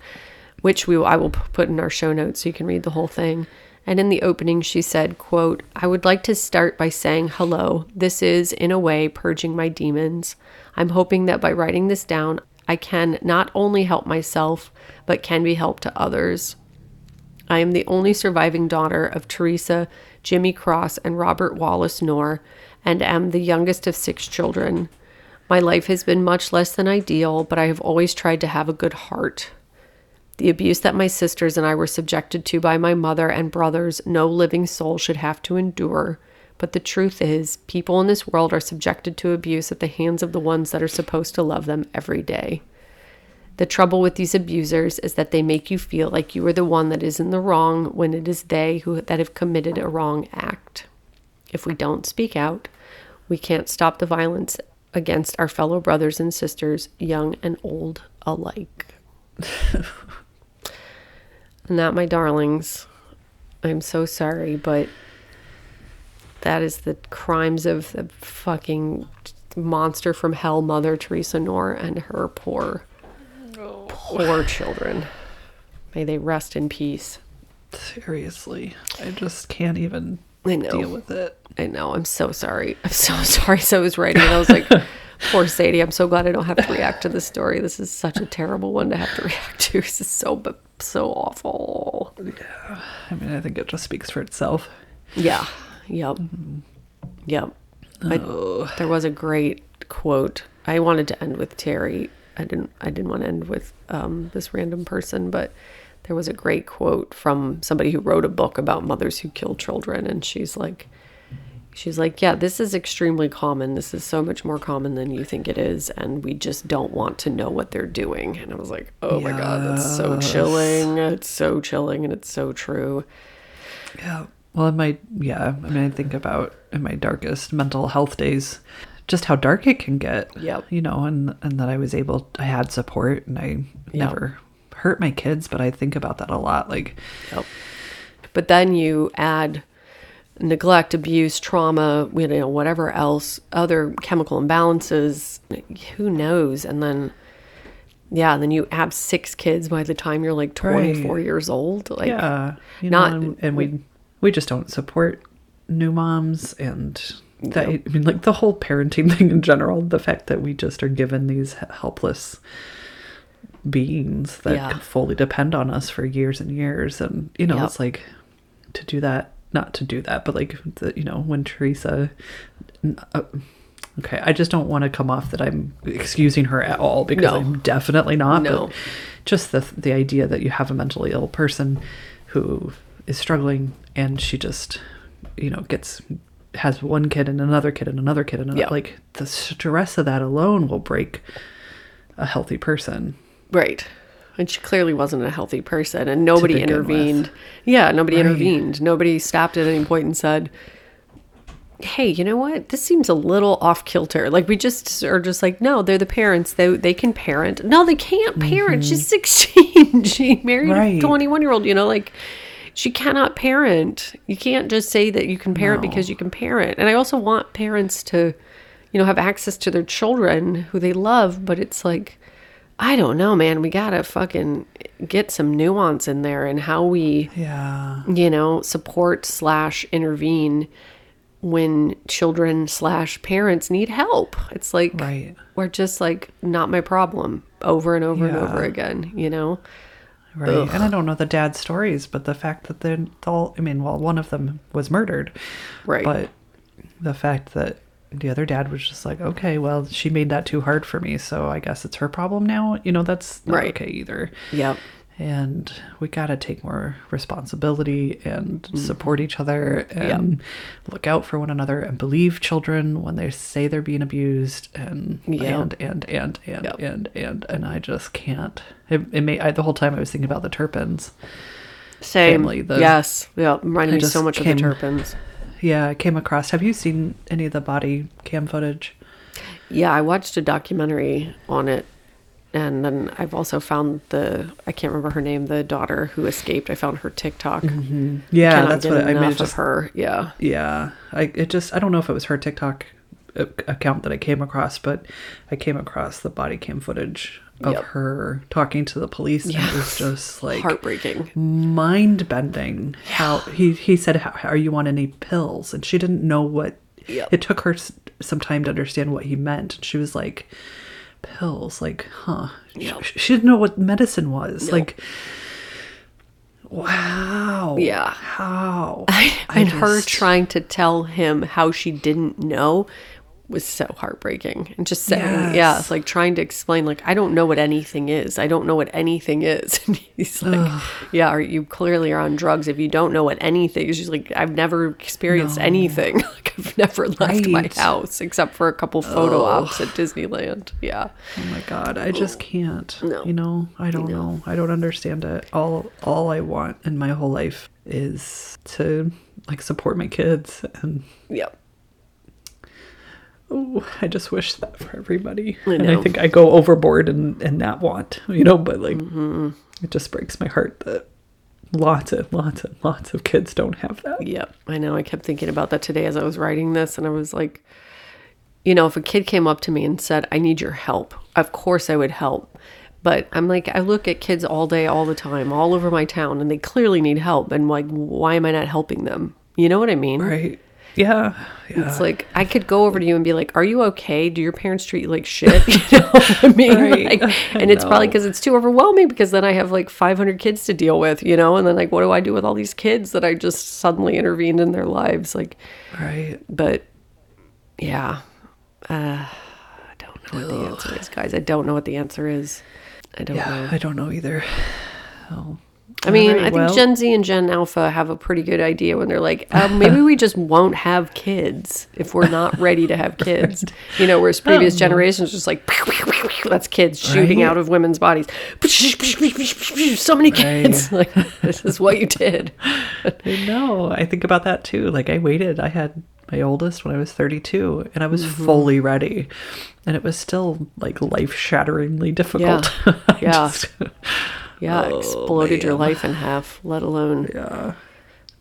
which we I will put in our show notes so you can read the whole thing. And in the opening, she said, quote, I would like to start by saying hello. This is, in a way, purging my demons. I'm hoping that by writing this down, I can not only help myself, but can be help to others. I am the only surviving daughter of Teresa, Jimmy Cross, and Robert Wallace Knorr, and am the youngest of six children. My life has been much less than ideal, but I have always tried to have a good heart. The abuse that my sisters and I were subjected to by my mother and brothers, no living soul should have to endure, But the truth is, people in this world are subjected to abuse at the hands of the ones that are supposed to love them every day. The trouble with these abusers is that they make you feel like you are the one that is in the wrong when it is they who that have committed a wrong act. If we don't speak out, we can't stop the violence against our fellow brothers and sisters, young and old alike. and that, my darlings, I'm so sorry, but that is the crimes of the fucking monster from hell, Mother Teresa Knorr, and her poor, poor oh. children. May they rest in peace. Seriously, I just can't even I know. deal with it. I know. I'm so sorry. I'm so sorry. So I was writing, and I was like, "Poor Sadie." I'm so glad I don't have to react to this story. This is such a terrible one to have to react to. This is so so awful. Yeah. I mean, I think it just speaks for itself. Yeah. Yep. Yep. There was a great quote. I wanted to end with Terry. I didn't. I didn't want to end with um, this random person, but there was a great quote from somebody who wrote a book about mothers who kill children, and she's like, she's like, yeah, this is extremely common. This is so much more common than you think it is, and we just don't want to know what they're doing. And I was like, oh my god, that's so chilling. It's so chilling, and it's so true. Yeah. Well, in my yeah, I mean, I think about in my darkest mental health days, just how dark it can get. Yeah, You know, and and that I was able, I had support, and I never hurt my kids, but I think about that a lot. Like, Yep. But then you add neglect, abuse, trauma, you know, whatever else, other chemical imbalances, who knows? And then, yeah, and then you have six kids by the time you're like 24 years old. Like, yeah, you not- know, and, and we we just don't support new moms, and that I mean, like the whole parenting thing in general. The fact that we just are given these helpless beings that Yeah. fully depend on us for years and years, and you know, Yep. it's like to do that. Not to do that, but like the, you know, when Teresa. Uh, okay, I just don't want to come off that I'm excusing her at all because No. I'm definitely not. No. But just the the idea that you have a mentally ill person who is struggling and she just you know gets has one kid and another kid and another kid and another, Yeah. like the stress of that alone will break a healthy person right. And she clearly wasn't a healthy person, and nobody begin with. intervened. Yeah, nobody Right. intervened. Nobody stopped at any point and said, hey, you know what? This seems a little off kilter. Like we just are just like, no, they're the parents. They they can parent. No, they can't parent. She's 16. she married Mm-hmm. Right. a 21 year old, you know, like she cannot parent. You can't just say that you can parent No. because you can parent. And I also want parents to, you know, have access to their children who they love, but it's like I don't know, man. We gotta fucking get some nuance in there and how we yeah you know, support slash intervene when children slash parents need help. It's like Right. we're just like not my problem over and over and over again, you know? Right and i don't know the dad's stories but the fact that they're all i mean well one of them was murdered Right. but the fact that the other dad was just like okay well she made that too hard for me so i guess it's her problem now you know that's not Right. okay either Yep. And we got to take more responsibility and mm. support each other and look out for one another and believe children when they say they're being abused and Yeah. and and and and and and and I just can't. It, it may I, the whole time I was thinking about the Turpins. Same. Family, the- yes. Yeah. Reminded me so much of the Turpins. Yeah, I came across. Have you seen any of the body cam footage? Yeah, I watched a documentary on it. And then I've also found the I can't remember her name, the daughter who escaped. I found her TikTok. Mm-hmm. Yeah, Cannot that's what I mean. It's just of her. Yeah. Yeah, I it just I don't know if it was her TikTok account that I came across, but I came across the body cam footage of Yep. her talking to the police, and it was just like Heartbreaking. mind bending. How he he said, "How "Are you on any pills?" And she didn't know what. Yep. It took her some time to understand what he meant. And she was like, "Pills, like, huh?" She- Yep. She, didn't know what medicine was. Like, wow. Yeah. How? I, and her just- trying to tell him how she didn't know was so heartbreaking. And just saying, yeah, it's like trying to explain, like, I don't know what anything is. I don't know what anything is. And he's like, yeah, are you clearly are on drugs if you don't know what anything is. She's like, I've never experienced anything. like, I've never left my house except for a couple photo ops at Disneyland. Yeah. Oh my god, I just oh. can't. No. You know, I don't know. I don't understand it. All all I want in my whole life is to like support my kids and Yep. Oh, I just wish that for everybody. I and I think I go overboard and and that want, you know, but like Mm-hmm. it just breaks my heart that lots and lots and lots of kids don't have that. Yep. I know. I kept thinking about that today as I was writing this, and I was like, you know, if a kid came up to me and said, I need your help, of course I would help. But I'm like, I look at kids all day, all the time, all over my town, and they clearly need help. And like, why am I not helping them? You know what I mean? Right. Yeah. Yeah. It's like I could go over to you and be like, "Are you okay? Do your parents treat you like shit?" You know what I mean? Right. Like, and it's probably because it's too overwhelming. Because then I have like 500 kids to deal with, you know. And then like, what do I do with all these kids that I just suddenly intervened in their lives? Like, right. but yeah, uh, I don't know what the answer is, guys. I don't know what the answer is. I don't Yeah, know. I don't know either. Oh. I mean, Alright, I think well- Gen Z and Gen Alpha have a pretty good idea when they're like, um, maybe we just won't have kids if we're not ready to have kids. You know, whereas previous generations just like, that's kids shooting Right. out of women's bodies. So many kids. Like, this is what you did. no. I think about that too. Like I waited. I had my oldest when I was 32 and I was Mm-hmm. fully ready. And it was still like life-shatteringly difficult. Yeah. Yeah. just- Yeah, Oh, exploded your life in half, let alone yeah.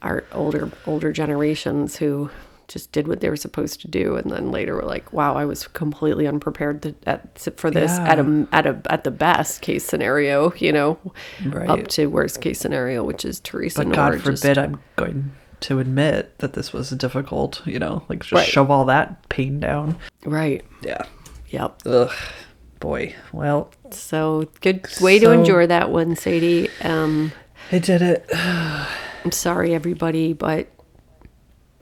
our older older generations who just did what they were supposed to do and then later were like wow i was completely unprepared to, at, for this at a at a at the best case scenario you know up to worst case scenario which is teresa But God just- forbid I'm going to admit that this was difficult, you know, like just Right. shove all that pain down. right Yeah. yep Ugh. Boy. Well, so good way to enjoy that one sadie um I did it. i'm sorry everybody but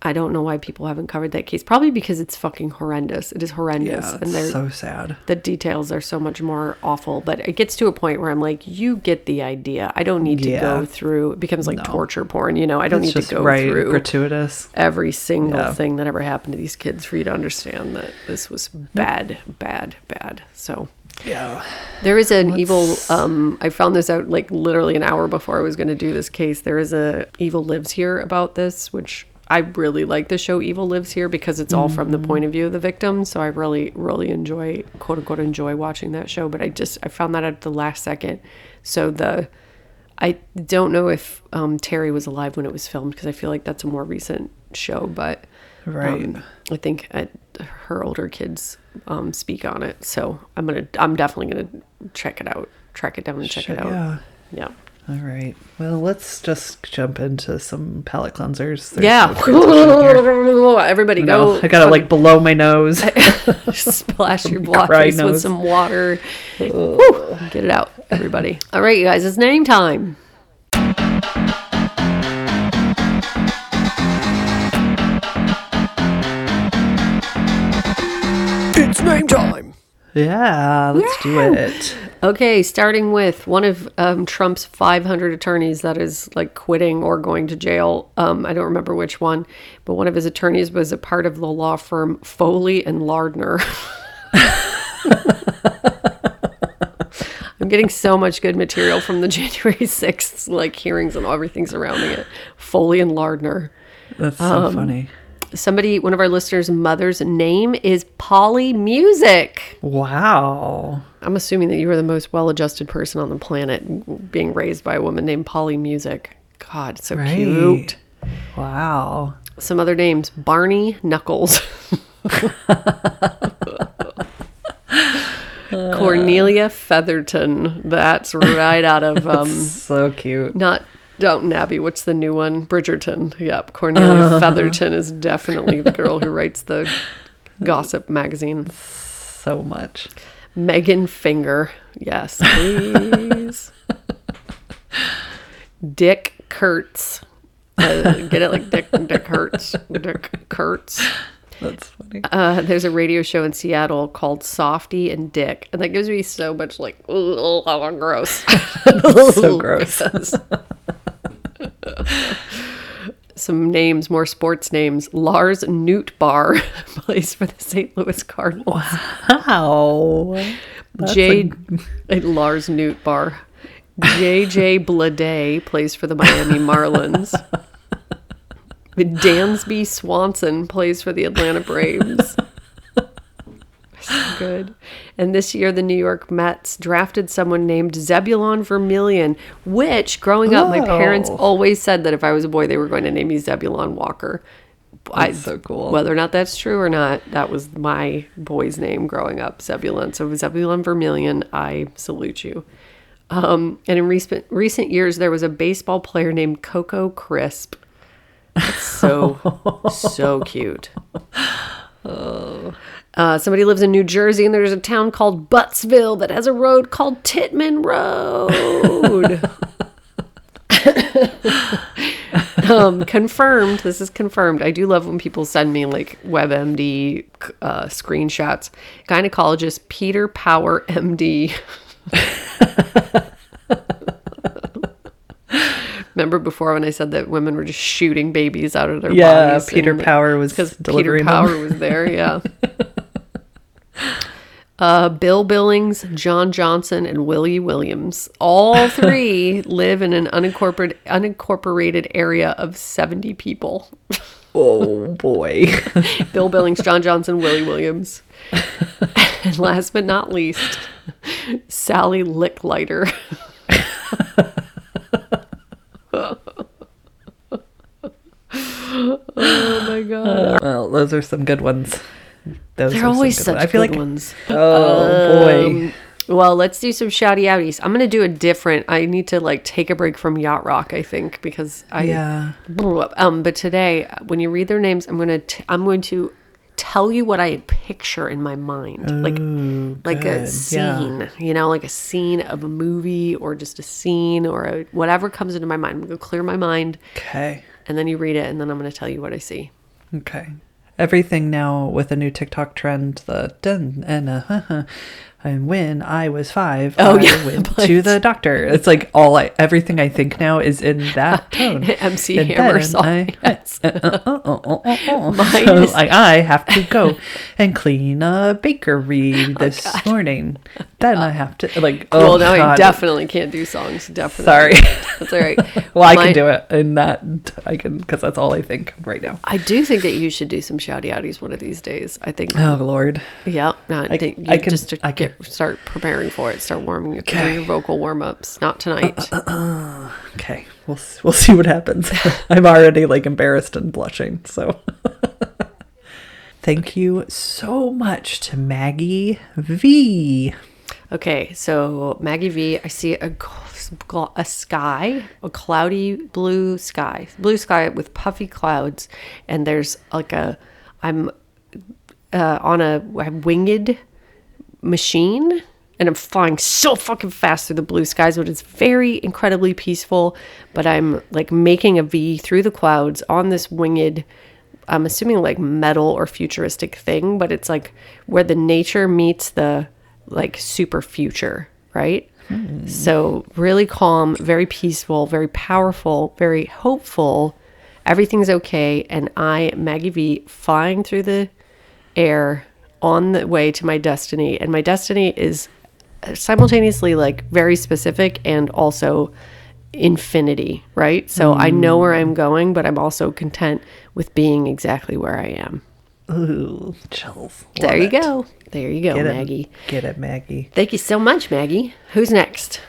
I don't know why people haven't covered that case. Probably because it's fucking horrendous. It is horrendous, Yeah, and they're so sad. the details are so much more awful but it gets to a point where i'm like you get the idea i don't need to Yeah. go through it becomes like No. torture porn you know i don't It's need to go right, through gratuitous. every single Yeah. thing that ever happened to these kids for you to understand that this was bad bad bad so Yeah. there is an evil um i found this out like literally an hour before i was going to do this case there is a evil lives here about this which i really like the show evil lives here because it's all from the point of view of the victim so i really really enjoy quote unquote enjoy watching that show but i just i found that at the last second so the i don't know if um, terry was alive when it was filmed because i feel like that's a more recent show but Right. um, I think uh her older kids um, speak on it, so I'm gonna, I'm definitely gonna check it out, track it down and check it out. Yeah. Yeah, All right. Well, let's just jump into some palate cleansers. There's yeah. no transition here. Everybody No, go! I gotta like blow my nose. splash your Cry bodies with some water. Woo, get it out, everybody. All right, you guys, it's name time. It's name time. yeah, let's do it. Okay, starting with one of um, Trump's 500 attorneys that is like quitting or going to jail. Um, I don't remember which one, but one of his attorneys was a part of the law firm Foley and Lardner. I'm getting so much good material from the January 6th like hearings and everything surrounding it. Foley and Lardner. That's so Um, funny. Somebody, one of our listeners' mother's name is Polly Music. Wow. I'm assuming that you were the most well-adjusted person on the planet, being raised by a woman named Polly Music. God, so Right. cute. Wow. Some other names: Barney Knuckles, Cornelia Featherton. That's right out of um, So cute. not Downton Abbey. What's the new one? Bridgerton. Yep, Cornelia Featherton is definitely the girl who writes the gossip magazine. So much. Megan Finger. Yes, please. Dick Kurtz. Uh, get it like Dick Dick Hurts. Dick Kurtz. That's funny. Uh, there's a radio show in Seattle called Softy and Dick, and that gives me so much like, oh, gross. so gross. Some names, more sports names. Lars Nootbaar plays for the St. Louis Cardinals. Wow. J. Lars Nootbaar. JJ Bleday plays for the Miami Marlins. Dansby Swanson plays for the Atlanta Braves. Good. And this year, the New York Mets drafted someone named Zebulon Vermillion, which, growing up, my parents Oh. always said that if I was a boy, they were going to name me Zebulon Walker. I, so cool. Whether or not that's true or not, that was my boy's name growing up, Zebulon. So Zebulon Vermillion, I salute you. Um, and in recent recent years, there was a baseball player named Coco Crisp. That's so so cute. Uh, somebody lives in New Jersey, and there's a town called Buttsville that has a road called Titman Road. um, confirmed. This is confirmed. I do love when people send me like WebMD uh, screenshots. Gynecologist Peter Power MD. Remember before when I said that women were just shooting babies out of their Yeah, bodies? Peter and, Power was because Peter delivering them. Power was there. Yeah. Uh, Bill Billings, John Johnson, and Willie Williams. All three live in an unincorporated unincorporated area of 70 people. Oh boy. Bill Billings, John Johnson, Willie Williams. and last but not least, Sally Licklighter. oh my god. well, those are some good ones. Those They're always such ones. I feel good like ones. oh boy. Um, well, let's do some shouty outies. I'm gonna do a different. I need to like take a break from yacht rock. I think because I Yeah. Um, but today, when you read their names, I'm gonna t- I'm going to tell you what I picture in my mind, like like a good. scene. You know, like a scene of a movie or just a scene or a, whatever comes into my mind. I'm gonna clear my mind, Okay. and then you read it, and then I'm gonna tell you what I see. Okay. Everything now with a new TikTok trend, the dun uh-huh. And huh, huh. and when I was five, Oh, I yeah, went but- to the doctor. It's like all I everything I think now is in that tone. MC And Hammer song. I- Yes. Uh, uh, uh, so, is- I have to go and clean a bakery oh, this morning. Then I have to like. Oh well, now I definitely can't do songs. Definitely. Sorry. That's all right. well, I can do it in that. I can because that's all I think right now. I do think that you should do some shouty outies one of these days. I think. Oh Lord. Yeah, no, I, think I can- just I can- start preparing for it. Start warming your, Okay. doing your vocal warm ups. Not tonight. Uh, uh, uh, okay, we'll we'll see what happens. I'm already like embarrassed and blushing. So, thank you so much to Maggie V. okay, so Maggie V, I see a a sky, a cloudy blue sky, blue sky with puffy clouds, and there's like a I'm uh, on a winged machine and I'm flying so fucking fast through the blue skies, but it's very incredibly peaceful. But I'm like making a V through the clouds on this winged, I'm assuming like metal or futuristic thing, but it's like where the nature meets the like super future, right? Hmm. So really calm, very peaceful, very powerful, very hopeful. Everything's okay. And I, Maggie V, flying through the air on the way to my destiny and my destiny is simultaneously like very specific and also infinity right? So i know where i'm mm. going but i'm also content with being exactly where i am Ooh, chills. there you it. go there you go Get it, maggie Get it, Maggie. thank you so much maggie who's next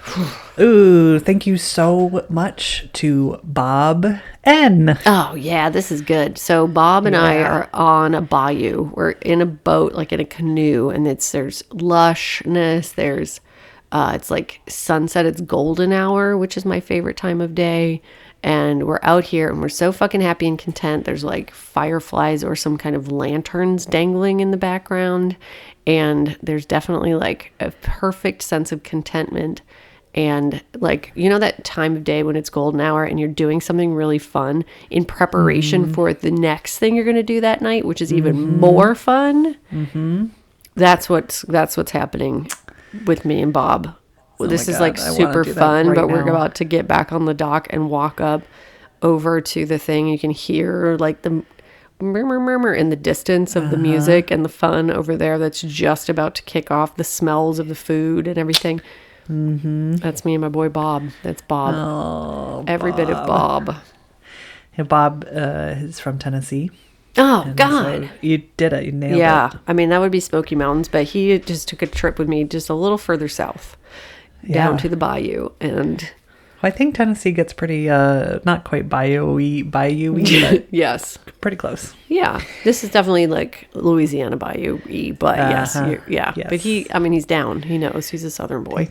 Ooh, thank you so much to Bob N. Oh yeah, this is good. So Bob and I are on a bayou. We're in a boat, like in a canoe, and it's there's lushness. There's uh, it's like sunset. It's golden hour, which is my favorite time of day. And we're out here, and we're so fucking happy and content. There's like fireflies or some kind of lanterns dangling in the background, and there's definitely like a perfect sense of contentment. And like you know that time of day when it's golden hour and you're doing something really fun in preparation for the next thing you're going to do that night which is even more fun? Mm-hmm. that's what's that's what's happening with me and bob this my is like God, I super fun right but we're about to get back on the dock and walk up over to the thing you can hear like the murmur murmur in the distance of the Uh-huh. music and the fun over there that's just about to kick off the smells of the food and everything Mm-hmm. that's me and my boy bob that's bob Oh, every bit of bob yeah, Bob uh, is from Tennessee. oh and god so you did it. You nailed yeah it. i mean that would be smoky mountains but he just took a trip with me just a little further south down to the bayou and I think Tennessee gets pretty uh not quite bayou-y, bayou-y, but yes pretty close. Yeah, this is definitely like Louisiana Bayou y, but yes, Uh-huh. you're- yeah. Yes. But he, I mean, he's down. He knows he's a Southern boy.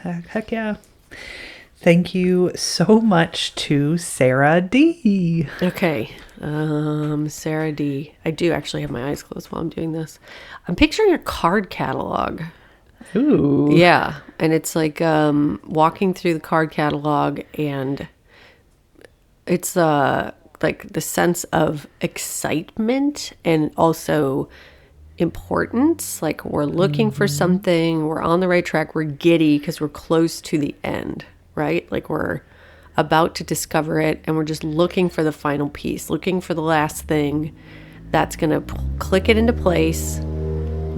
Heck, heck yeah. Thank you so much to Sarah D. Okay, um, Sarah D. I do actually have my eyes closed while I'm doing this. I'm picturing a card catalog. Ooh. Yeah, and it's like um, walking through the card catalog, and it's uh like the sense of excitement and also importance. Like we're looking for something, we're on the right track, we're giddy because we're close to the end, right? Like we're about to discover it, and we're just looking for the final piece, looking for the last thing that's gonna p- click it into place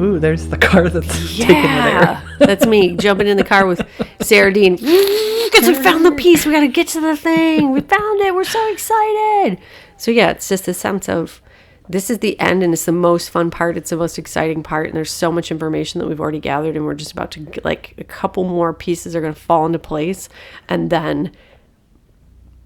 Ooh, there's the car that's taking you yeah, there. that's me jumping in the car with Sarah Dean. Because we found the piece, we got to get to the thing. We found it. We're so excited. So yeah, it's just a sense of this is the end, and it's the most fun part. It's the most exciting part, and there's so much information that we've already gathered, and we're just about to like a couple more pieces are going to fall into place, and then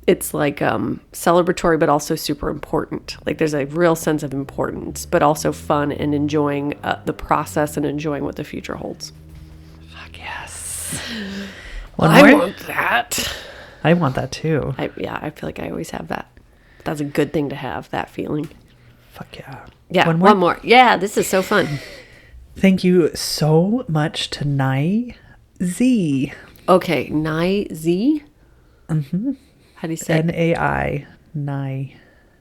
it's like um celebratory but also super important like there's a real sense of importance but also fun and enjoying uh, the process and enjoying what the future holds Fuck yes. One i more? want that I want that too. I, yeah i feel like i always have that that's a good thing to have that feeling Fuck yeah. yeah One one more? more, yeah this is so fun Thank you so much to Nai Z. okay nai z mm-hmm. How do you say N A I. Nai.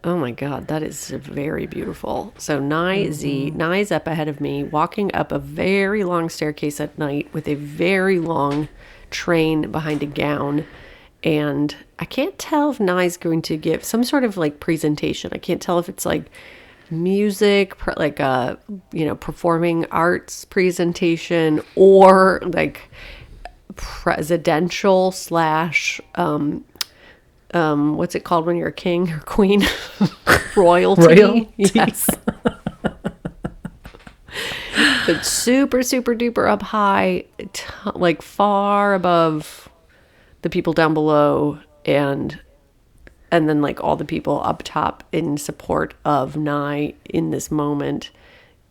Oh my God, that is very beautiful. So Nai Z, Nai's up ahead of me, walking up a very long staircase at night with a very long train behind a gown. And I can't tell if Nai's going to give some sort of like presentation. I can't tell if it's like music, like a, you know, performing arts presentation or like presidential slash um um what's it called when you're a king or queen? Royalty. Royalty. yes. But super super duper up high t- like far above the people down below and and then like all the people up top in support of Nai in this moment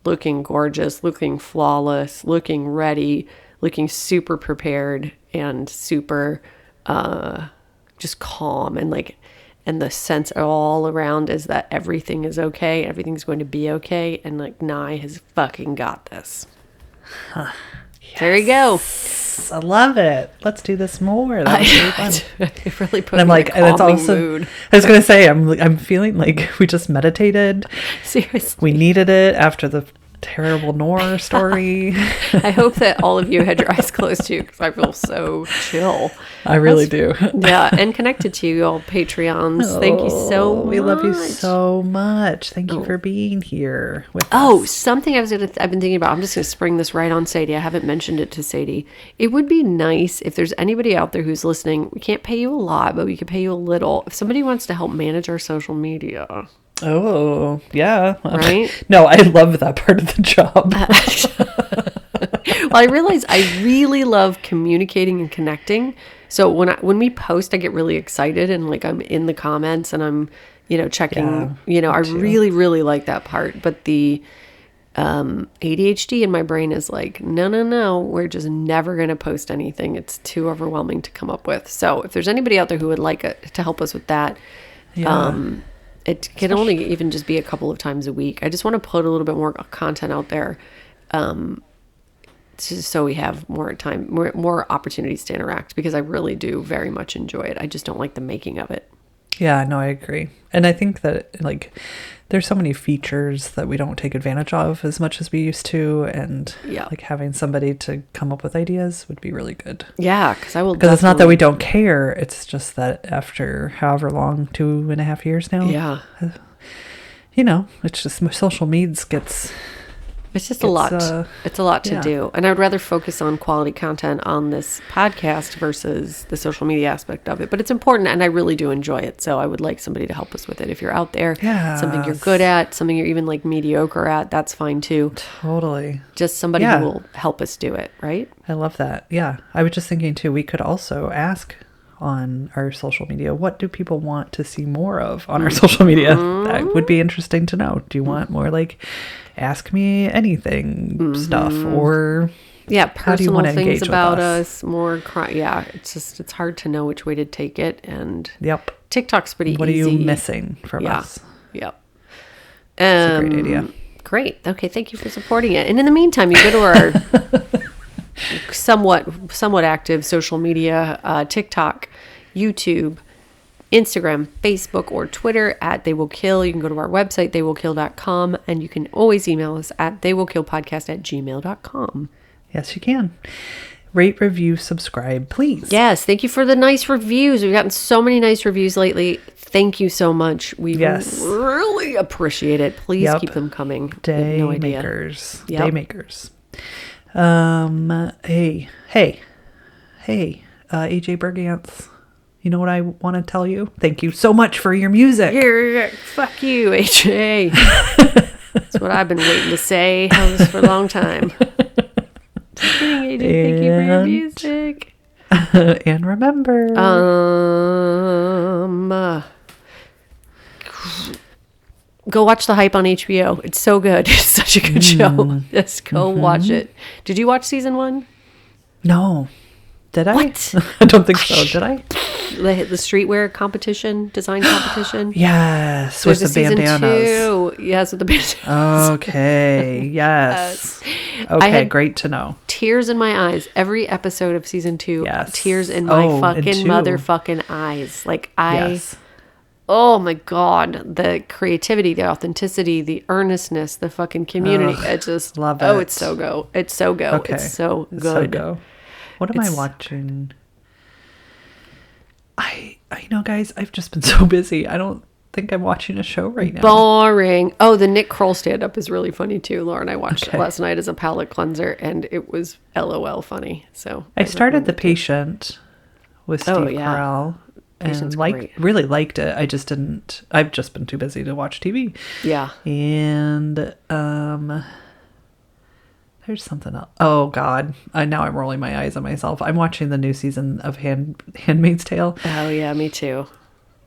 looking gorgeous looking flawless looking ready looking super prepared and super uh just calm and like and the sense all around is that everything is okay everything's going to be okay and like Nai has fucking got this there you go I love it. Let's do this more. That was really fun. it really put And I'm like, in a and it's also. mood I was gonna say, I'm I'm feeling like we just meditated. seriously We needed it after the terrible Knorr story. I hope that all of you had your eyes closed too, because I feel so chill. I really do. Yeah, and connected to you all Patreons. Thank you so Oh, much. We love you so much. Thank you oh. for being here with us. Oh, us. something I was gonna I've been thinking about. I'm just gonna spring this right on Sadie. I haven't mentioned it to Sadie. It would be nice if there's anybody out there who's listening. We can't pay you a lot, but we could pay you a little. If somebody wants to help manage our social media, Oh, yeah. Right? No, I love that part of the job. well, I realize I really love communicating and connecting. So when I when we post, I get really excited and like I'm in the comments and I'm, you know, checking. Yeah, you know, I too. really really like that part. But the um, ADHD in my brain is like, no, no, no, we're just never going to post anything. It's too overwhelming to come up with. So if there's anybody out there who would like it, to help us with that, Yeah. um, it can only even just be a couple of times a week. I just want to put a little bit more content out there. Um, so we have more time, more more opportunities to interact because I really do very much enjoy it. I just don't like the making of it. Yeah, no, I agree. And I think that like there's so many features that we don't take advantage of as much as we used to and Yeah. like having somebody to come up with ideas would be really good. Yeah, because I will. Because it's not that we don't care, it's just that after however long, two and a half years now, Yeah, uh, you know, it's just social medias gets it's just a It's, lot. uh, it's a lot to yeah. do, and I would rather focus on quality content on this podcast versus the social media aspect of it. But it's important, and I really do enjoy it. So I would like somebody to help us with it. If you're out there, something you're good at, something you're even like mediocre at, that's fine too. totally. Just somebody Yeah. who will help us do it, right? I love that. Yeah. I was just thinking too, we could also ask on our social media what do people want to see more of on our social media? That would be interesting to know. Do you want more like ask me anything stuff or Yeah, How do you personal things engage with about us? us, more cri- yeah, it's just it's hard to know which way to take it and yep. TikTok's pretty What easy. are you missing from Yeah. us? Yep. a Um, great idea. Great. Okay, thank you for supporting it. And in the meantime, you go to our somewhat somewhat active social media, uh, TikTok, YouTube, Instagram, Facebook, or Twitter at They Will Kill. You can go to our website, theywillkill.com, and you can always email us at theywillkillpodcast at gmail.com. Yes, you can. Rate, review, subscribe, please. Yes, thank you for the nice reviews. We've gotten so many nice reviews lately. Thank you so much. We Yes. really appreciate it. Please Yep. keep them coming. Day no makers. Yep. Day makers. Um hey, hey, hey, uh AJ Bergantz. You know what I want to tell you? Thank you so much for your music. Here, fuck you, AJ. That's what I've been waiting to say for a long time. Just kidding, AJ. Thank you for your music. and remember, Um, uh, go watch the hype on HBO. It's so good. It's such a good show. Mm. Just go Mm-hmm. watch it. Did you watch season one? no. Did I? What? I don't think so. Did I? The the streetwear competition, design competition. Yes, with the season bandanas. two. Yes, with the bandanas. Okay. Yes. Okay. had- great to know. tears in my eyes every episode of season two Yes. tears in my Oh, fucking motherfucking eyes like i Yes. Oh my god the creativity the authenticity the earnestness the fucking community—I just love oh, it. oh it's so go it's so go Okay. it's so It's good go. What am I watching? I I know, guys. I've just been so busy. I don't think I'm watching a show right now. boring oh the nick kroll stand-up is really funny too Lauren. i watched Okay. it last night as a palate cleanser and it was lol funny so I started The Patient with oh, Steve Oh, yeah. Carell and like really liked it. I just didn't. I've just been too busy to watch TV. yeah And um, there's something else. Oh God! I now I'm rolling my eyes at myself. I'm watching the new season of Hand Handmaid's Tale. oh yeah me too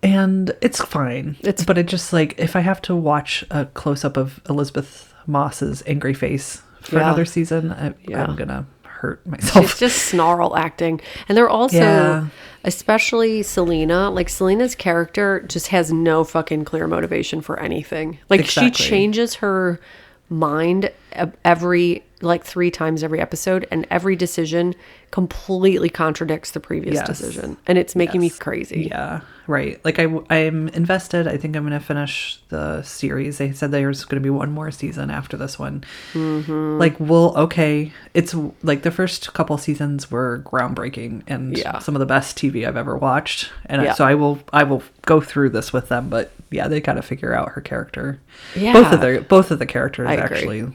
and it's fine. It's- but it just like if I have to watch a close up of Elisabeth Moss's angry face for Yeah. another season, I, Yeah. I'm gonna hurt myself. It's just snarl acting. And they're also, Yeah. especially Selena, like Selena's character just has no fucking clear motivation for anything. Like Exactly. she changes her mind every, like three times every episode, and every decision completely contradicts the previous Yes. decision. And it's making me crazy. yeah, right. Like I, I'm invested. I think I'm gonna finish the series. They said there's gonna be one more season after this one. Mm-hmm. Like, well, okay. It's like the first couple seasons were groundbreaking and Yeah. some of the best TV I've ever watched. And I- so I will, I will go through this with them. But yeah, they got to figure out her character. Yeah. both of the both of the characters actually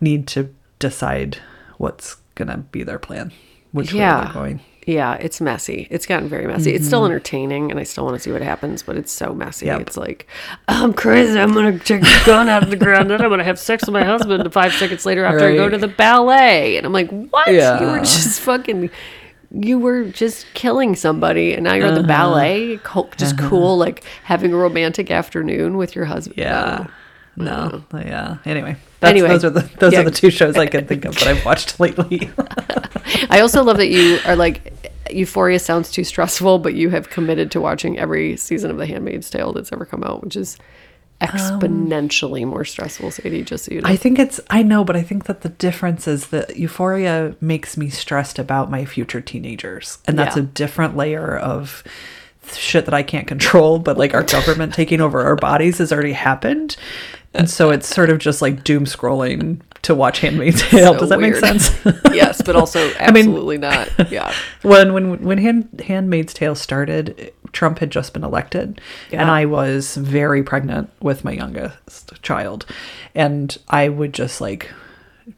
need to decide what's gonna be their plan, which way Yeah. they're going. Yeah, it's messy. It's gotten very messy. It's still entertaining, and I still want to see what happens, but it's so messy. Mm-hmm. Yep. It's like, I'm crazy. I'm going to take a gun out of the ground, and I'm going to have sex with my husband. And five seconds later, after I go to the ballet, and I'm like, what? You were just fucking. You were just killing somebody, and now you're at Uh-huh. the ballet, co- just cool, like having a romantic afternoon with your husband. Yeah. Oh, No. Yeah. Anyway. That's, Anyway. those are the those Yeah. are the two shows I can think of that I've watched lately. I also love that you are like Euphoria sounds too stressful, but you have committed to watching every season of The Handmaid's Tale that's ever come out, which is exponentially um, more stressful, Sadie, just so you know. I think it's I know, but I think that the difference is that euphoria makes me stressed about my future teenagers. And that's Yeah. a different layer of shit that I can't control, but like our government taking over our bodies has already happened. And so it's sort of just like doom scrolling to watch Handmaid's Tale. So Does that weird. make sense? yes, but also mean- absolutely not. Yeah. when when when Hand, Handmaid's Tale started, Trump had just been elected, and I was very pregnant with my youngest child, and I would just like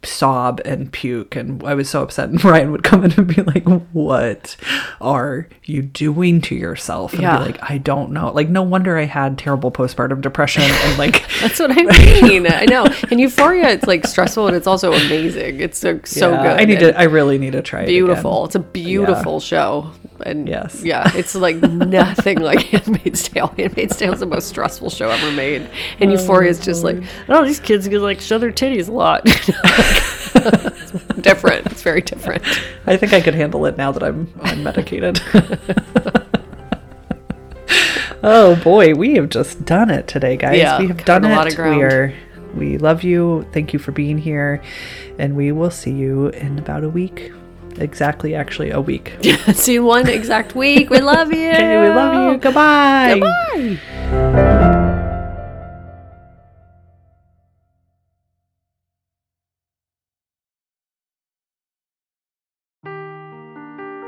sob and puke, and I was so upset. And Ryan would come in and be like, "What are you doing to yourself?" And Yeah. be like, "I don't know." Like, no wonder I had terrible postpartum depression and like. That's what I mean. I know. And Euphoria, it's like stressful and it's also amazing. It's so, so yeah, good. I need to. I really need to try it. beautiful. It's a beautiful show. And Yes. yeah, it's like nothing like Handmaid's Tale. Handmaid's Tale is the most stressful show ever made. And oh, Euphoria is just like, oh, these kids can like show their titties a lot. It's different. It's very different. I think I could handle it now that I'm I'm medicated. oh boy, we have just done it today, guys. Yeah, we have done a it. lot of ground. We are we love you. Thank you for being here. And we will see you in about a week. Exactly actually a week. See one exact week. We love you. Okay, we love you. Goodbye. Goodbye.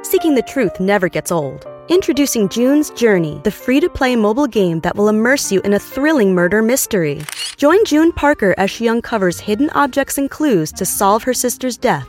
Seeking the truth never gets old. Introducing June's Journey, the free to play mobile game that will immerse you in a thrilling murder mystery. Join June Parker as she uncovers hidden objects and clues to solve her sister's death